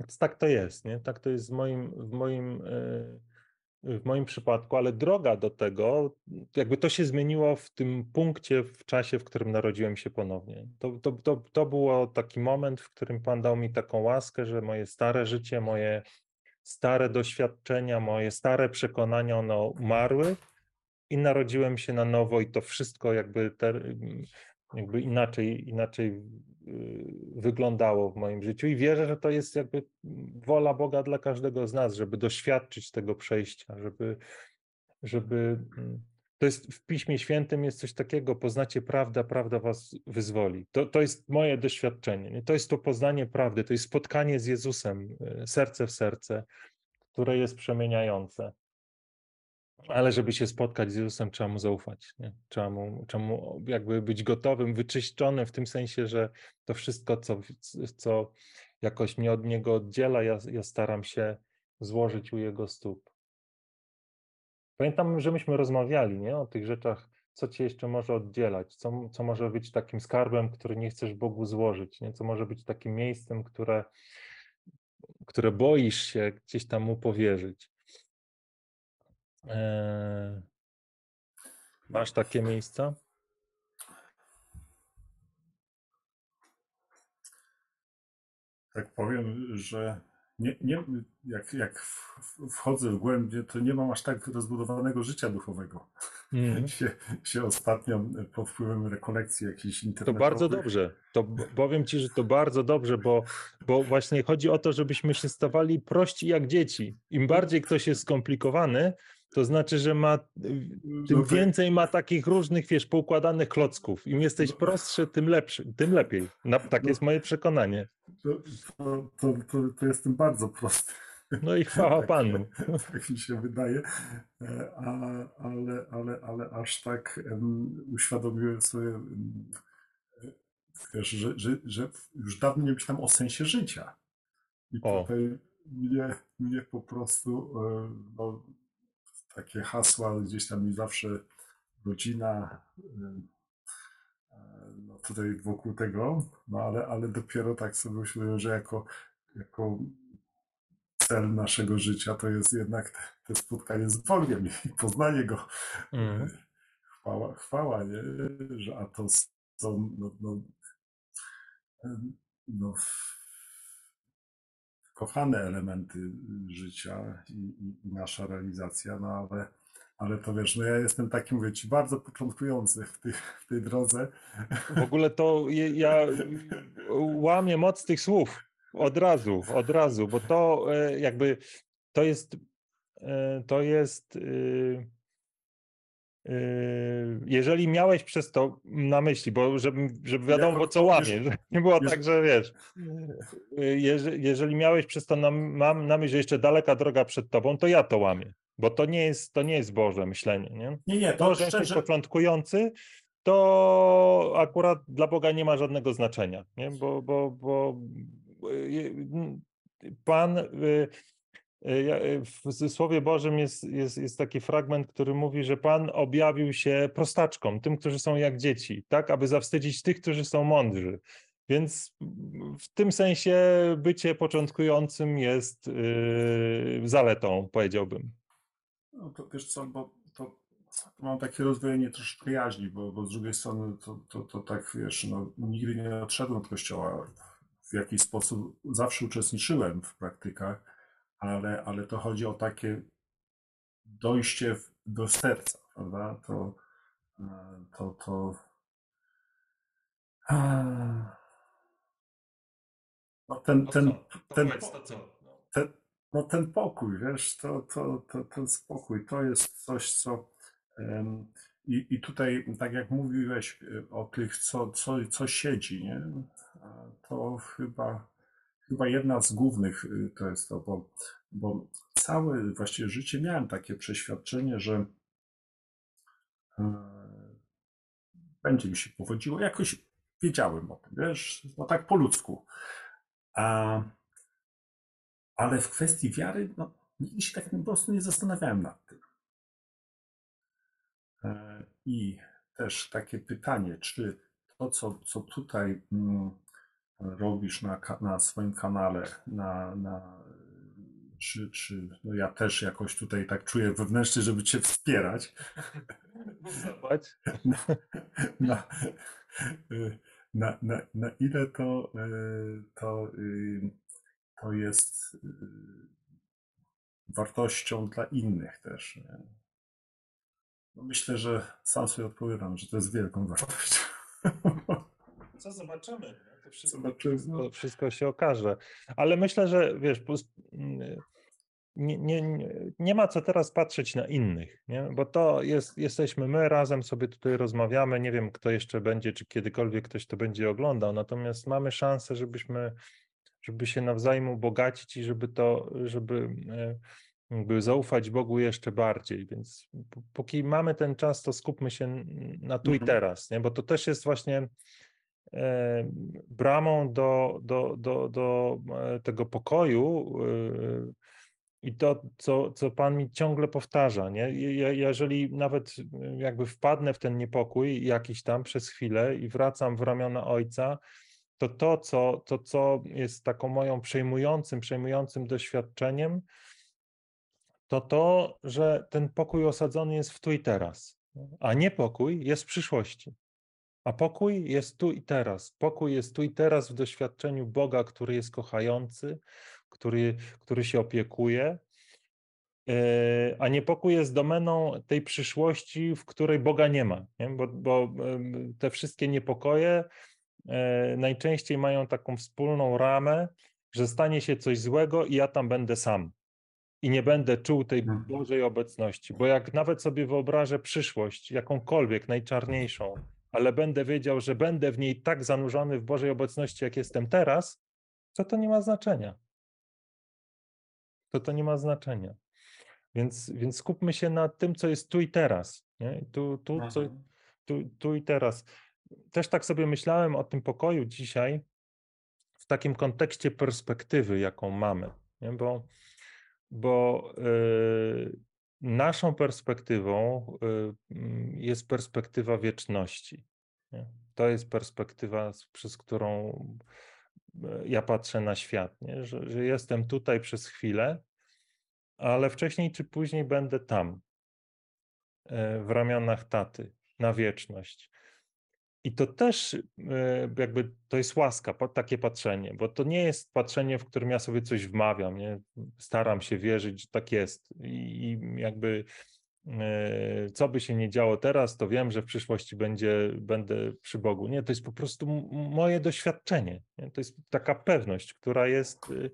więc tak to jest, nie? Tak to jest w moim, w moim, e, w moim przypadku, ale droga do tego, jakby to się zmieniło w tym punkcie, w czasie, w którym narodziłem się ponownie. To, to, to, to było taki moment, w którym Pan dał mi taką łaskę, że moje stare życie, moje stare doświadczenia, moje stare przekonania, one umarły i narodziłem się na nowo i to wszystko jakby, te, jakby inaczej, inaczej wyglądało w moim życiu i wierzę, że to jest jakby wola Boga dla każdego z nas, żeby doświadczyć tego przejścia, żeby, żeby mm, to jest w Piśmie Świętym jest coś takiego, poznacie prawdę, prawda was wyzwoli. To, to jest moje doświadczenie. Nie? To jest to poznanie prawdy, to jest spotkanie z Jezusem, y, serce w serce, które jest przemieniające. Ale żeby się spotkać z Jezusem, trzeba mu zaufać. Nie? Trzeba, mu, trzeba mu jakby być gotowym, wyczyszczonym w tym sensie, że to wszystko, co, co jakoś mnie od niego oddziela, ja, ja staram się złożyć u jego stóp. Pamiętam, że myśmy rozmawiali nie? o tych rzeczach, co cię jeszcze może oddzielać, co, co może być takim skarbem, który nie chcesz Bogu złożyć, nie? co może być takim miejscem, które, które boisz się gdzieś tam mu powierzyć. Eee, masz takie miejsca? Tak powiem, że nie, nie, jak, jak wchodzę w głębie, to nie mam aż tak rozbudowanego życia duchowego. Mm. się, się ostatnio pod wpływem rekolekcji jakichś internetowych. To bardzo dobrze. To powiem Ci, że to bardzo dobrze, bo, bo właśnie chodzi o to, żebyśmy się stawali prości jak dzieci. Im bardziej ktoś jest skomplikowany, to znaczy, że ma tym no tak. więcej ma takich różnych, wiesz, poukładanych klocków. Im jesteś no. prostszy, tym lepszy, tym lepiej. Na, tak no. jest moje przekonanie. To, to, to, to jestem bardzo prosty. No i chwała tak, Panu. Tak mi się wydaje, e, A, ale, ale, ale aż tak um, uświadomiłem sobie, um, wiesz, że, że, że już dawno nie myślałem o sensie życia. I tutaj mnie, mnie po prostu um, no, takie hasła gdzieś tam mi zawsze rodzina, no tutaj wokół tego, no ale, ale dopiero tak sobie myślę, że jako, jako cel naszego życia to jest jednak te spotkanie z Bogiem i poznanie Go. Mm. Chwała, chwała, nie? Że a to są no, no, no, kochane elementy życia i, i, i, nasza realizacja, no ale, ale to wiesz, no ja jestem taki, mówię ci, bardzo początkujący w tej, w tej drodze. W ogóle to ja łamię moc tych słów od razu, od razu, bo to e, jakby to jest e, to jest y, jeżeli miałeś przez to na myśli, bo żeby, żeby wiadomo, co łamie, nie było tak, że wiesz, y, jeżeli, jeżeli miałeś przez to na, mam na myśli, że jeszcze daleka droga przed tobą, to ja to łamię, bo to nie jest, to nie jest Boże myślenie, nie? Nie, nie, to, to że szczerze... jesteś początkujący, to akurat dla Boga nie ma żadnego znaczenia, nie? Bo, bo, bo Pan y, y, w Słowie Bożym jest, jest, jest taki fragment, który mówi, że Pan objawił się prostaczkom, tym, którzy są jak dzieci, tak, aby zawstydzić tych, którzy są mądrzy. Więc w tym sensie bycie początkującym jest yy, zaletą, powiedziałbym. No to wiesz co, bo to, to mam takie rozwojenie troszkę jaźni, bo, bo z drugiej strony to, to, to tak, wiesz, no, nigdy nie odszedłem od kościoła w jakiś sposób zawsze uczestniczyłem w praktykach, ale, ale to chodzi o takie dojście do serca, prawda? To, e, to, to, no ten, ten, ten, ten, no ten pokój, wiesz, to, to, to, ten spokój, to jest coś, co i, i tutaj, tak jak mówiłeś e, o tych, co, co, co siedzi, nie? to chyba, chyba jedna z głównych y, to jest to, bo, bo całe właściwie życie miałem takie przeświadczenie, że e, będzie mi się powodziło. Jakoś wiedziałem o tym, wiesz, no tak po ludzku. A, ale w kwestii wiary, no, nigdy się tak po prostu nie zastanawiałem nad tym. E, I też takie pytanie, czy to, co, co tutaj mm, robisz na, na swoim kanale, na, na, czy, czy no ja też jakoś tutaj tak czuję wewnętrznie, żeby Cię wspierać. Zobacz. Na, na, na, na, na ile to, to, to jest wartością dla innych też. No myślę, że sam sobie odpowiadam, że to jest wielką wartością. Co zobaczymy? To wszystko, to wszystko się okaże. Ale myślę, że wiesz, nie, nie, nie ma co teraz patrzeć na innych, nie? bo to jest, jesteśmy my razem sobie tutaj rozmawiamy. Nie wiem, kto jeszcze będzie, czy kiedykolwiek ktoś to będzie oglądał, natomiast mamy szansę, żebyśmy, żeby się nawzajem ubogacić i żeby to, żeby e, jakby zaufać Bogu jeszcze bardziej. Więc póki mamy ten czas, to skupmy się na tu i mhm. teraz, nie? bo to też jest właśnie bramą do, do, do, do e, tego pokoju, i to, co, co Pan mi ciągle powtarza, nie? Je- Jeżeli nawet y, jakby wpadnę w ten niepokój jakiś tam przez chwilę i wracam w ramiona Ojca, to to, co, to, co jest taką moją przejmującym, przejmującym doświadczeniem, to to, że ten pokój osadzony jest w tu i teraz, a niepokój jest w przyszłości. A pokój jest tu i teraz. Pokój jest tu i teraz w doświadczeniu Boga, który jest kochający, który, który się opiekuje. E, A niepokój jest domeną tej przyszłości, w której Boga nie ma. Nie? Bo, bo te wszystkie niepokoje e, najczęściej mają taką wspólną ramę, że stanie się coś złego i ja tam będę sam. I nie będę czuł tej Mhm. Bożej obecności. Bo jak nawet sobie wyobrażę przyszłość, jakąkolwiek, najczarniejszą, ale będę wiedział, że będę w niej tak zanurzony w Bożej obecności, jak jestem teraz, to to nie ma znaczenia. To to nie ma znaczenia. Więc, więc skupmy się na tym, co jest tu i teraz. Nie? Tu, tu, co, Mhm. tu, tu i teraz. Też tak sobie myślałem o tym pokoju dzisiaj w takim kontekście perspektywy, jaką mamy. Nie? Bo, bo y, naszą perspektywą y, mm, jest perspektywa wieczności. To jest perspektywa, przez którą y, ja patrzę na świat, nie? Że, że jestem tutaj przez chwilę, ale wcześniej czy później będę tam, e, w ramionach taty, na wieczność. I to też e, jakby to jest łaska, takie patrzenie, bo to nie jest patrzenie, w którym ja sobie coś wmawiam, nie? Staram się wierzyć, że tak jest. I jakby e, co by się nie działo teraz, to wiem, że w przyszłości będzie, będę przy Bogu. Nie, to jest po prostu moje doświadczenie. Nie? To jest taka pewność, która jest, y,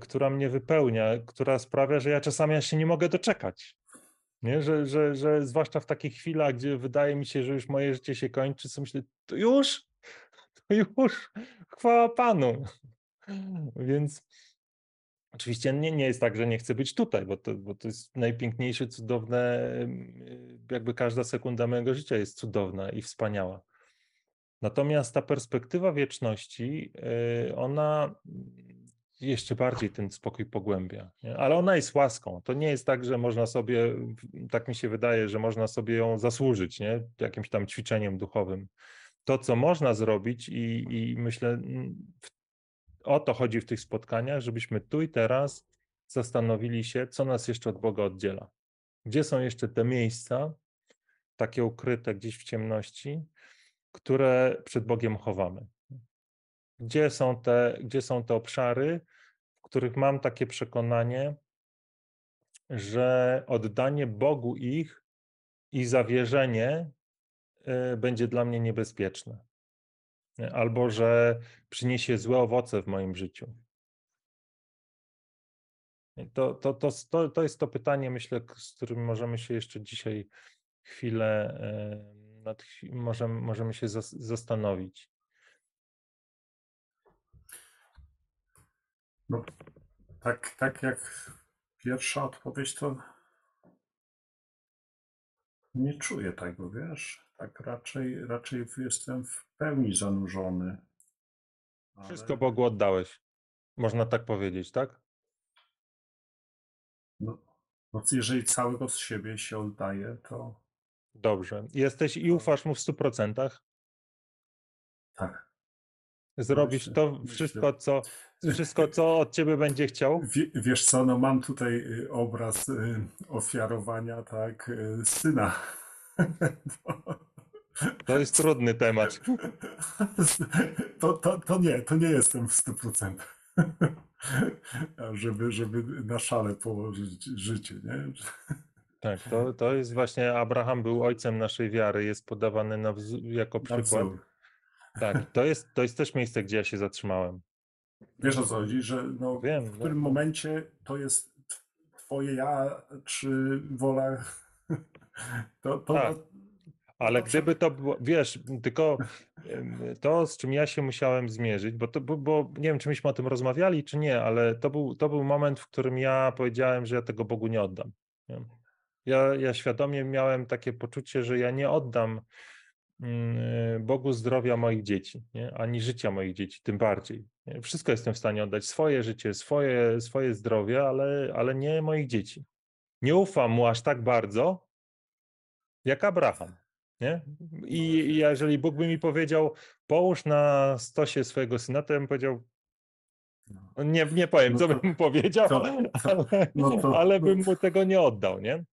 która mnie wypełnia, która sprawia, że ja czasami aż się nie mogę doczekać. Nie? Że, że, że zwłaszcza w takich chwilach, gdzie wydaje mi się, że już moje życie się kończy, to myślę, to już, to już, chwała Panu. Więc oczywiście nie, nie jest tak, że nie chcę być tutaj, bo to, bo to jest najpiękniejsze, cudowne, ym, jakby każda sekunda mojego życia jest cudowna i wspaniała. Natomiast ta perspektywa wieczności, y, ona jeszcze bardziej ten spokój pogłębia. Nie? Ale ona jest łaską. To nie jest tak, że można sobie, tak mi się wydaje, że można sobie ją zasłużyć, nie? Jakimś tam ćwiczeniem duchowym. To, co można zrobić, i, i myślę, w- o to chodzi w tych spotkaniach, żebyśmy tu i teraz zastanowili się, co nas jeszcze od Boga oddziela. Gdzie są jeszcze te miejsca, takie ukryte gdzieś w ciemności, które przed Bogiem chowamy. Gdzie są te, gdzie są te obszary, w których mam takie przekonanie, że oddanie Bogu ich i zawierzenie y, będzie dla mnie niebezpieczne. Nie? Albo że przyniesie złe owoce w moim życiu. To, to, to, to, to jest to pytanie, myślę, z którym możemy się jeszcze dzisiaj chwilę, y, nad, możemy, możemy się zas- zastanowić. No, tak, tak jak pierwsza odpowiedź, to nie czuję tego, wiesz? Tak raczej, raczej jestem w pełni zanurzony. Wszystko Ale- Bogu oddałeś. Można tak powiedzieć, tak? No, no, jeżeli całego z siebie się oddaje, to Dobrze. Jesteś i ufasz mu w 100%. tak. Zrobisz to wszystko, co, wszystko, co od ciebie będzie chciał. Wie, wiesz co, no mam tutaj y, obraz y, ofiarowania, tak, y, syna. To jest trudny temat. To, to, to nie, to nie jestem w 100%. A żeby, żeby na szale położyć życie, nie? Tak, to, to jest właśnie Abraham był ojcem naszej wiary, jest podawany na jako przykład. wzór. Tak, to jest, to jest też miejsce, gdzie ja się zatrzymałem. Wiesz o co chodzi, że no, Wiem, w którym no. momencie to jest twoje ja, czy wola. To, to, Tak. Ale dobrze. gdyby to było, wiesz, tylko to, z czym ja się musiałem zmierzyć, bo to bo, nie wiem, czy myśmy o tym rozmawiali, czy nie, ale to był, to był moment, w którym ja powiedziałem, że ja tego Bogu nie oddam. Ja, ja świadomie miałem takie poczucie, że ja nie oddam Bogu zdrowia moich dzieci, nie? ani życia moich dzieci, tym bardziej. Wszystko jestem w stanie oddać, swoje życie, swoje, swoje zdrowie, ale, ale nie moich dzieci. Nie ufam mu aż tak bardzo, jak Abraham. Nie? I jeżeli Bóg by mi powiedział, połóż na stosie swojego syna, to ja bym powiedział, No. nie, nie powiem, No co to- bym mu powiedział, to- ale, no to- ale bym mu tego nie oddał, nie?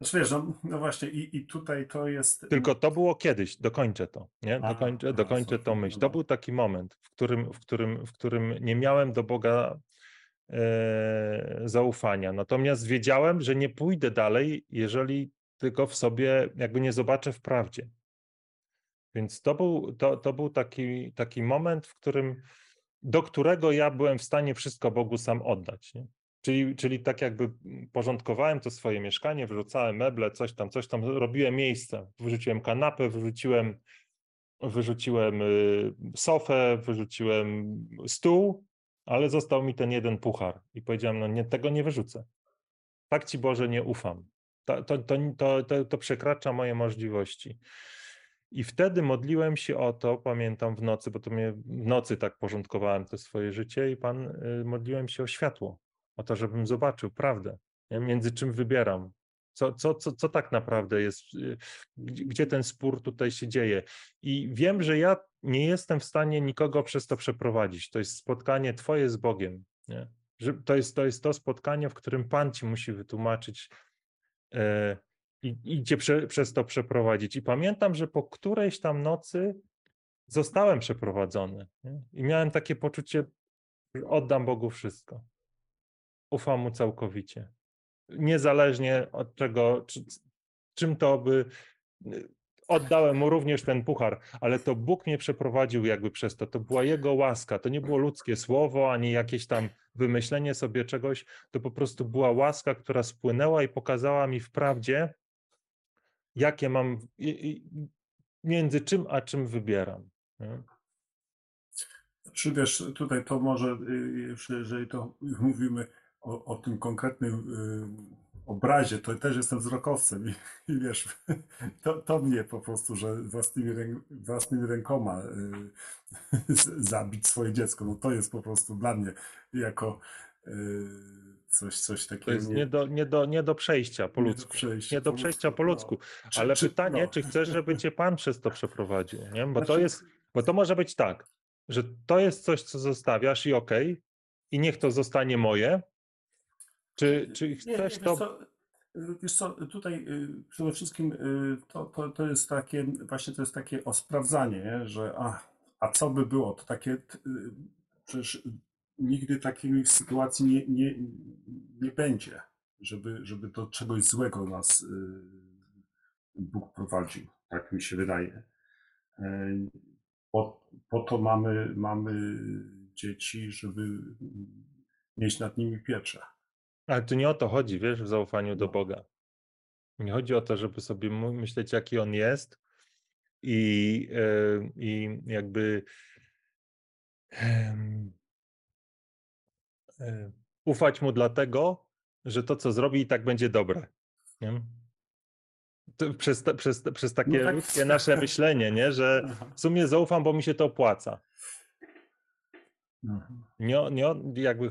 No. Znaczy wiesz, no, no właśnie i, i tutaj to jest... Tylko to było kiedyś, dokończę to, nie? Dokończę, aha, dokończę tą myśl. To był taki moment, w którym, w którym, w którym nie miałem do Boga e, zaufania. Natomiast wiedziałem, że nie pójdę dalej, jeżeli tylko w sobie jakby nie zobaczę w prawdzie. Więc to był, to, to był taki, taki moment, w którym, do którego ja byłem w stanie wszystko Bogu sam oddać. Nie? Czyli, czyli tak jakby porządkowałem to swoje mieszkanie, wyrzucałem meble, coś tam, coś tam, robiłem miejsce. Wyrzuciłem kanapę, wyrzuciłem, wyrzuciłem sofę, wyrzuciłem stół, ale został mi ten jeden puchar. I powiedziałem, no nie, tego nie wyrzucę. Tak ci Boże nie ufam. To, to, to, to, to, to przekracza moje możliwości. I wtedy modliłem się o to, pamiętam w nocy, bo to mnie w nocy tak porządkowałem to swoje życie i Pan, y, modliłem się o światło, o to, żebym zobaczył prawdę, nie? między czym wybieram. Co, co, co, co tak naprawdę jest, y, gdzie, ten spór tutaj się dzieje. I wiem, że ja nie jestem w stanie nikogo przez to przeprowadzić. To jest spotkanie Twoje z Bogiem. Nie? Że to, jest, to jest to spotkanie, w którym Pan Ci musi wytłumaczyć, e, i, i cię prze, przez to przeprowadzić. I pamiętam, że po którejś tam nocy zostałem przeprowadzony nie? i miałem takie poczucie, że oddam Bogu wszystko. Ufam Mu całkowicie. Niezależnie od czego, czy, czym to by. Oddałem mu również ten puchar, ale to Bóg mnie przeprowadził jakby przez to. To była Jego łaska. To nie było ludzkie słowo, ani jakieś tam wymyślenie sobie czegoś. To po prostu była łaska, która spłynęła i pokazała mi w prawdzie, jakie mam, między czym a czym wybieram. nie? Czy wiesz, tutaj to może, y, jeszcze jeżeli to mówimy o, o tym konkretnym y, obrazie, to też jestem wzrokowcem i, i wiesz, to, to mnie po prostu, że własnymi, ręk, własnymi rękoma y, z- zabić swoje dziecko, no to jest po prostu dla mnie jako y, coś, coś takiego. To jest nie- do, nie do, nie do przejścia po nie do ludzku. przejścia Nie do przejścia po ludzku, ludzku. no. Czy- Ale czy- pytanie, no. czy chcesz, żeby cię Pan przez to przeprowadził? Nie? Bo to Znaczy- jest, bo to może być tak, że to jest coś, co zostawiasz i okej, i niech to zostanie moje. Czy, czy chcesz to. wiesz co, tutaj y, przede wszystkim y, to, to, to jest takie, właśnie to jest takie o sprawdzanie, nie? że a, a co by było, to takie, y, przecież nigdy takiej sytuacji nie, nie, nie będzie, żeby, żeby do czegoś złego nas Bóg prowadził, tak mi się wydaje. Y, Po, po to mamy, mamy dzieci, żeby mieć nad nimi pieczę. Ale tu nie o to chodzi, wiesz, w zaufaniu do No. Boga. Nie chodzi o to, żeby sobie myśleć, jaki on jest i, e, i jakby e, ufać mu dlatego, że to, co zrobi, i tak będzie dobre. Nie? To przez, przez, przez takie tak. ludzkie nasze myślenie, nie? że w sumie zaufam, bo mi się to opłaca. Mhm. Nie, nie jakby.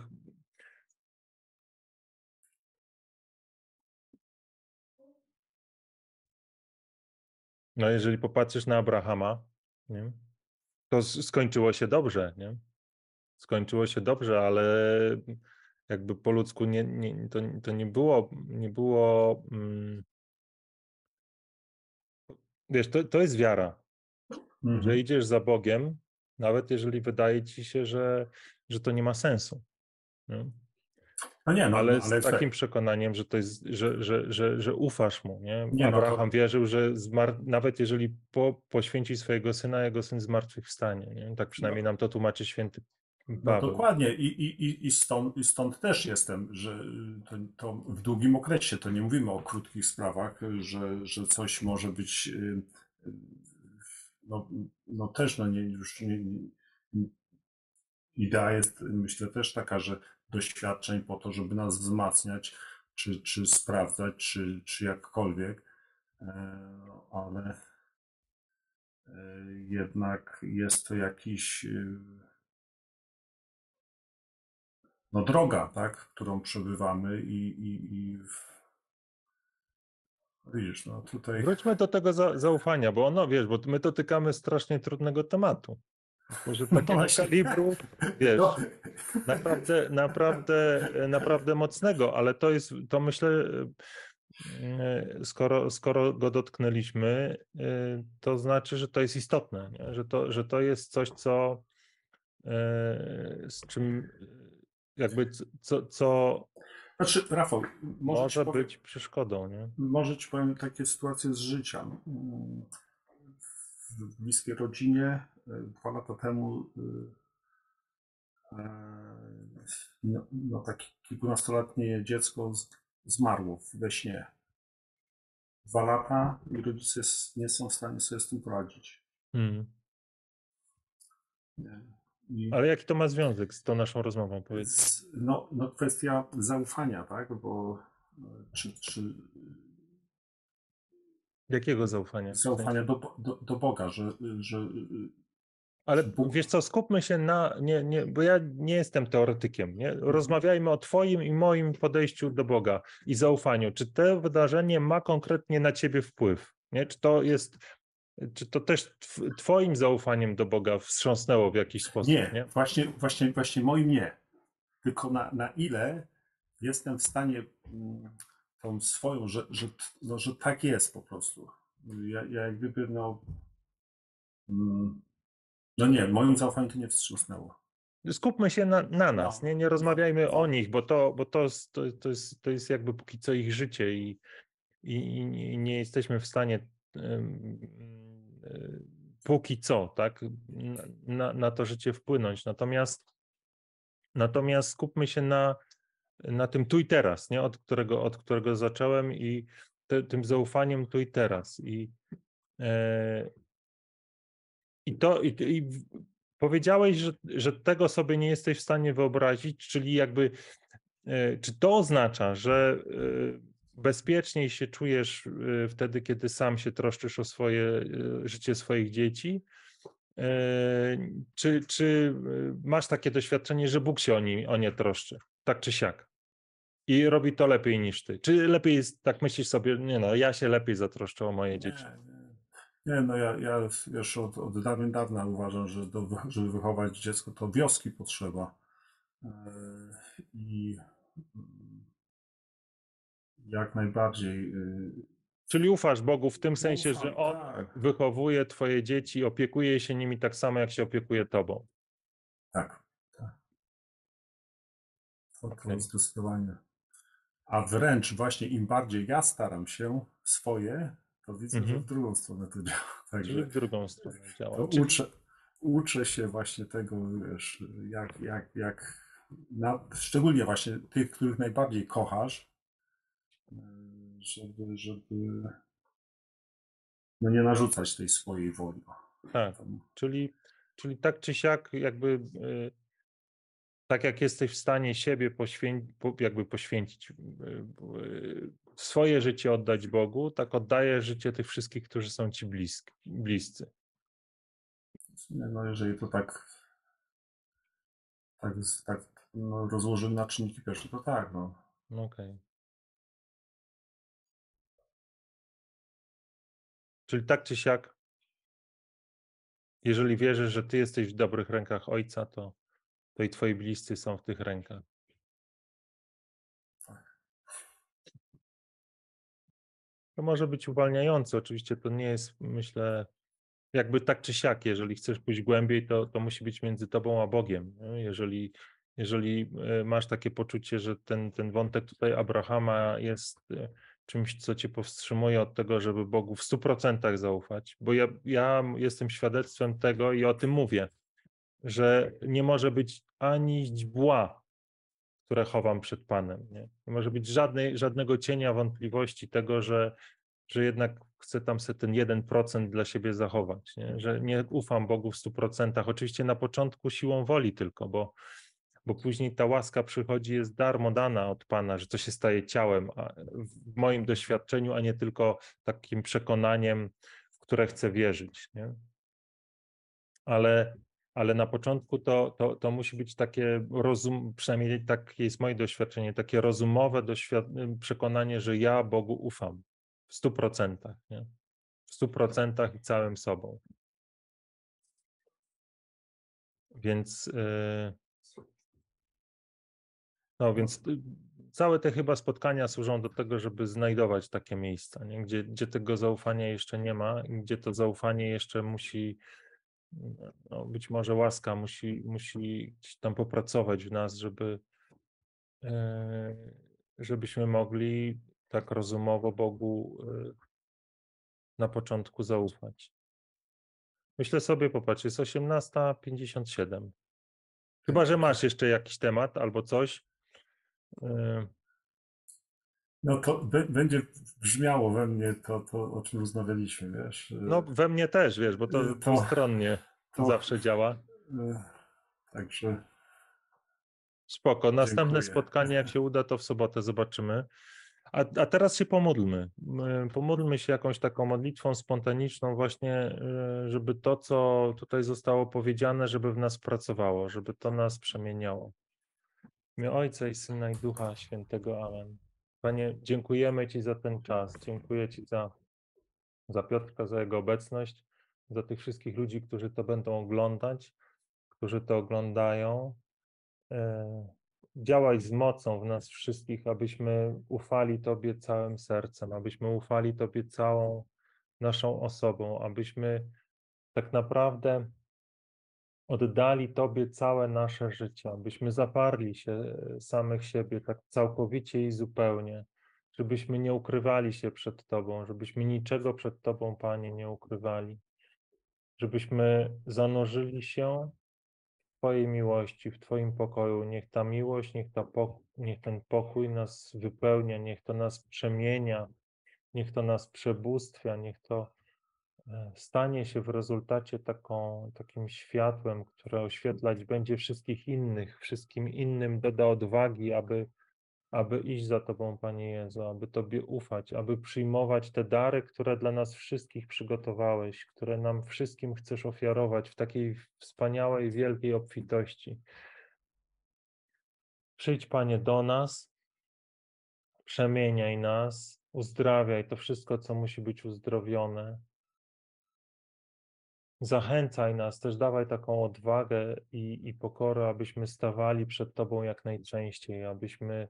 No, jeżeli popatrzysz na Abrahama, nie? to skończyło się dobrze, nie? Skończyło się dobrze, ale jakby po ludzku nie, nie, to, to nie było, nie było. Mm, wiesz, to, to jest wiara, że Mhm. idziesz za Bogiem, nawet jeżeli wydaje ci się, że, że to nie ma sensu. Nie? No nie, no, ale no, z ale takim przekonaniem, że to jest, że, że, że, że ufasz mu, nie? Nie, no to- Abraham wierzył, że zmar... nawet jeżeli po, poświęci swojego syna, jego syn zmartwychwstanie, nie? Tak przynajmniej nam to tłumaczy święty No Paweł. dokładnie I, i, i, i, stąd, i stąd też jestem, że to, to w długim okresie, to nie mówimy o krótkich sprawach, że, że coś może być y, y, no, no też no nie, już nie, idea jest myślę też taka, że doświadczeń po to, żeby nas wzmacniać, czy, czy sprawdzać, czy, czy jakkolwiek, e, ale jednak jest to jakiś y, no droga, tak, którą przebywamy i, i, i w- widzisz, no tutaj Wróćmy do tego za, zaufania, bo ono, wiesz, bo my dotykamy strasznie trudnego tematu. Może takiego właśnie. kalibru, wiesz, no, naprawdę, naprawdę, naprawdę mocnego, ale to jest, to myślę, e, skoro, skoro go dotknęliśmy, e, to znaczy, że to jest istotne, nie? Że, to, że to jest coś, co e, z czym jakby co, co znaczy Rafał, może, może ci powiem, być przeszkodą, nie? może ci powiem takie sytuacje z życia. Mm, W bliskiej rodzinie y, dwa lata temu y, e, no, no takie kilkunastoletnie dziecko z- zmarło we śnie. Dwa lata i rodzice nie są w stanie sobie z tym poradzić. Mm. Nie? I Ale jaki to ma związek z tą naszą rozmową, powiedz? no, no kwestia zaufania, tak? Bo e, czy, czy Jakiego zaufania? zaufania do, do, do Boga, że, że Ale wiesz co, skupmy się na, nie, nie, bo ja nie jestem teoretykiem, nie? Rozmawiajmy o twoim i moim podejściu do Boga i zaufaniu. Czy to wydarzenie ma konkretnie na ciebie wpływ, nie? Czy to jest, czy to też tw- twoim zaufaniem do Boga wstrząsnęło w jakiś sposób, Nie, nie? Właśnie, właśnie, właśnie moim nie. Tylko na, na ile jestem w stanie mm, tą swoją, że, że, no, że tak jest po prostu. Ja, ja jak gdyby, no, mm, no nie, moim zaufaniem to nie wstrząsnęło. Skupmy się na, na nas, No. nie, nie rozmawiajmy No. o nich, bo to, bo to, jest- to, to, jest, to jest jakby póki co ich życie i, i, i nie jesteśmy w stanie e, póki co, tak, na- na, na to życie wpłynąć. Natomiast, natomiast skupmy się na, na tym tu i teraz, nie, od którego, od którego zacząłem i te, tym zaufaniem tu i teraz. I, e, i to i, i powiedziałeś, że, że tego sobie nie jesteś w stanie wyobrazić, czyli jakby e, czy to oznacza, że e, bezpieczniej się czujesz e, wtedy, kiedy sam się troszczysz o swoje życie swoich dzieci? Czy, czy masz takie doświadczenie, że Bóg się o, nie, o nie troszczy, tak czy siak? I robi to lepiej niż ty? Czy lepiej jest, tak myślisz sobie, nie no, ja się lepiej zatroszczę o moje dzieci? Nie, no ja, ja już od, od dawien dawna uważam, że do, żeby wychować dziecko, to wioski potrzeba. E, I mm, jak najbardziej. y, Czyli ufasz Bogu w tym sensie, ufam, że On Tak, wychowuje twoje dzieci, opiekuje się nimi tak samo, jak się opiekuje tobą. tak. tak. To, to Okej. zdecydowanie. A wręcz właśnie im bardziej ja staram się swoje, to widzę, że Mhm. w drugą stronę to działa. Czyli Także w drugą stronę działa. to Czyli, uczę, uczę się właśnie tego, wiesz, jak, jak, jak na, szczególnie właśnie tych, których najbardziej kochasz, y, żeby, żeby no nie narzucać tej swojej woli. tak, Tam, czyli, czyli tak czy siak, jakby y, tak jak jesteś w stanie siebie poświę, po- jakby poświęcić, y, swoje życie oddać Bogu, tak oddajesz życie tych wszystkich, którzy są ci blisk, bliscy. no jeżeli to tak, tak, tak no, rozłożymy na czynniki pierwsze, to tak, no. No Okej. Czyli tak czy siak, jeżeli wierzysz, że ty jesteś w dobrych rękach Ojca, to, to i twoi bliscy są w tych rękach. To może być uwalniające. Oczywiście to nie jest, myślę, jakby tak czy siak, jeżeli chcesz pójść głębiej, to, to musi być między tobą a Bogiem. Jeżeli, jeżeli e, masz takie poczucie, że ten, ten wątek tutaj Abrahama jest e, czymś, co cię powstrzymuje od tego, żeby Bogu w 100% zaufać, bo ja, ja jestem świadectwem tego i o tym mówię, że nie może być ani źdźbła, które chowam przed Panem. Nie, nie może być żadnej, żadnego cienia wątpliwości tego, że, że jednak chcę tam sobie ten 1% dla siebie zachować, nie? że nie ufam Bogu w 100%. Oczywiście na początku siłą woli tylko, bo, bo później ta łaska przychodzi, jest darmo dana od Pana, że to się staje ciałem, w moim doświadczeniu, a nie tylko takim przekonaniem, w które chcę wierzyć. Nie? ale, ale na początku to, to, to musi być takie rozum, przynajmniej takie jest moje doświadczenie, takie rozumowe doświad- przekonanie, że ja Bogu ufam w stu procentach, nie? W stu procentach i całym sobą. Więc yy, no więc y, całe te chyba spotkania służą do tego, żeby znajdować takie miejsca, nie? Gdzie, gdzie tego zaufania jeszcze nie ma, gdzie to zaufanie jeszcze musi, no, być może łaska musi, musi tam popracować w nas, żeby, e, żebyśmy mogli tak rozumowo Bogu e, na początku zaufać. Myślę sobie, popatrz, jest 18.57. Chyba, że masz jeszcze jakiś temat albo coś. No to będzie brzmiało we mnie to, to o czym rozmawialiśmy, wiesz. No, we mnie też, wiesz, bo to, To- to dwustronnie to- zawsze działa. E, Także Spoko. Następne Dziękuję. spotkanie, jak się uda, to w sobotę zobaczymy. A, a teraz się pomódlmy. Y, Pomódlmy się jakąś taką modlitwą spontaniczną, właśnie, y, żeby to, co tutaj zostało powiedziane, żeby w nas pracowało, żeby to nas przemieniało. W imię Ojca i Syna i Ducha Świętego. Amen. Panie, dziękujemy Ci za ten czas. Dziękuję Ci za, za Piotrka, za jego obecność, za tych wszystkich ludzi, którzy to będą oglądać, którzy to oglądają. E, Działaj z mocą w nas wszystkich, abyśmy ufali Tobie całym sercem, abyśmy ufali Tobie całą naszą osobą, abyśmy tak naprawdę oddali Tobie całe nasze życie, abyśmy zaparli się e, samych siebie tak całkowicie i zupełnie, żebyśmy nie ukrywali się przed Tobą, żebyśmy niczego przed Tobą, Panie, nie ukrywali, żebyśmy zanurzyli się w Twojej miłości, w Twoim pokoju. Niech ta miłość, niech, ta niech ten pokój nas wypełnia, niech to nas przemienia, niech to nas przebóstwia, niech to stanie się w rezultacie taką, takim światłem, które oświetlać będzie wszystkich innych, wszystkim innym doda odwagi, aby, aby iść za Tobą, Panie Jezu, aby Tobie ufać, aby przyjmować te dary, które dla nas wszystkich przygotowałeś, które nam wszystkim chcesz ofiarować w takiej wspaniałej, wielkiej obfitości. Przyjdź, Panie, do nas, przemieniaj nas, uzdrawiaj to wszystko, co musi być uzdrowione. Zachęcaj nas, też dawaj taką odwagę i, i pokorę, abyśmy stawali przed Tobą jak najczęściej, abyśmy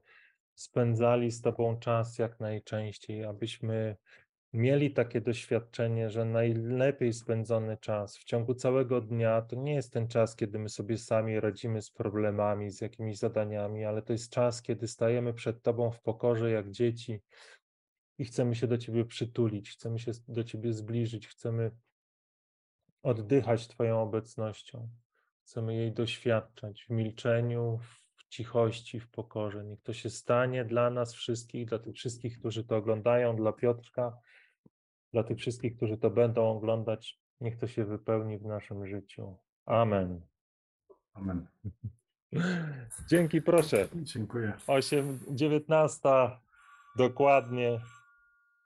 spędzali z Tobą czas jak najczęściej, abyśmy mieli takie doświadczenie, że najlepiej spędzony czas w ciągu całego dnia to nie jest ten czas, kiedy my sobie sami radzimy z problemami, z jakimiś zadaniami, ale to jest czas, kiedy stajemy przed Tobą w pokorze jak dzieci i chcemy się do Ciebie przytulić, chcemy się do Ciebie zbliżyć, chcemy oddychać Twoją obecnością. Chcemy jej doświadczać w milczeniu, w cichości, w pokorze. Niech to się stanie dla nas wszystkich, dla tych wszystkich, którzy to oglądają, dla Piotrka, dla tych wszystkich, którzy to będą oglądać. Niech to się wypełni w naszym życiu. Amen. amen. Dzięki, proszę. Dziękuję. 8, 19, dokładnie.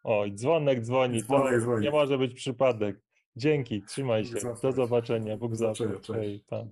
Oj, dzwonek dzwoni. Dzwonek dzwoni. Nie może być przypadek. Dzięki, trzymaj się. Do zobaczenia. Bóg zapłać. cześć. Pa.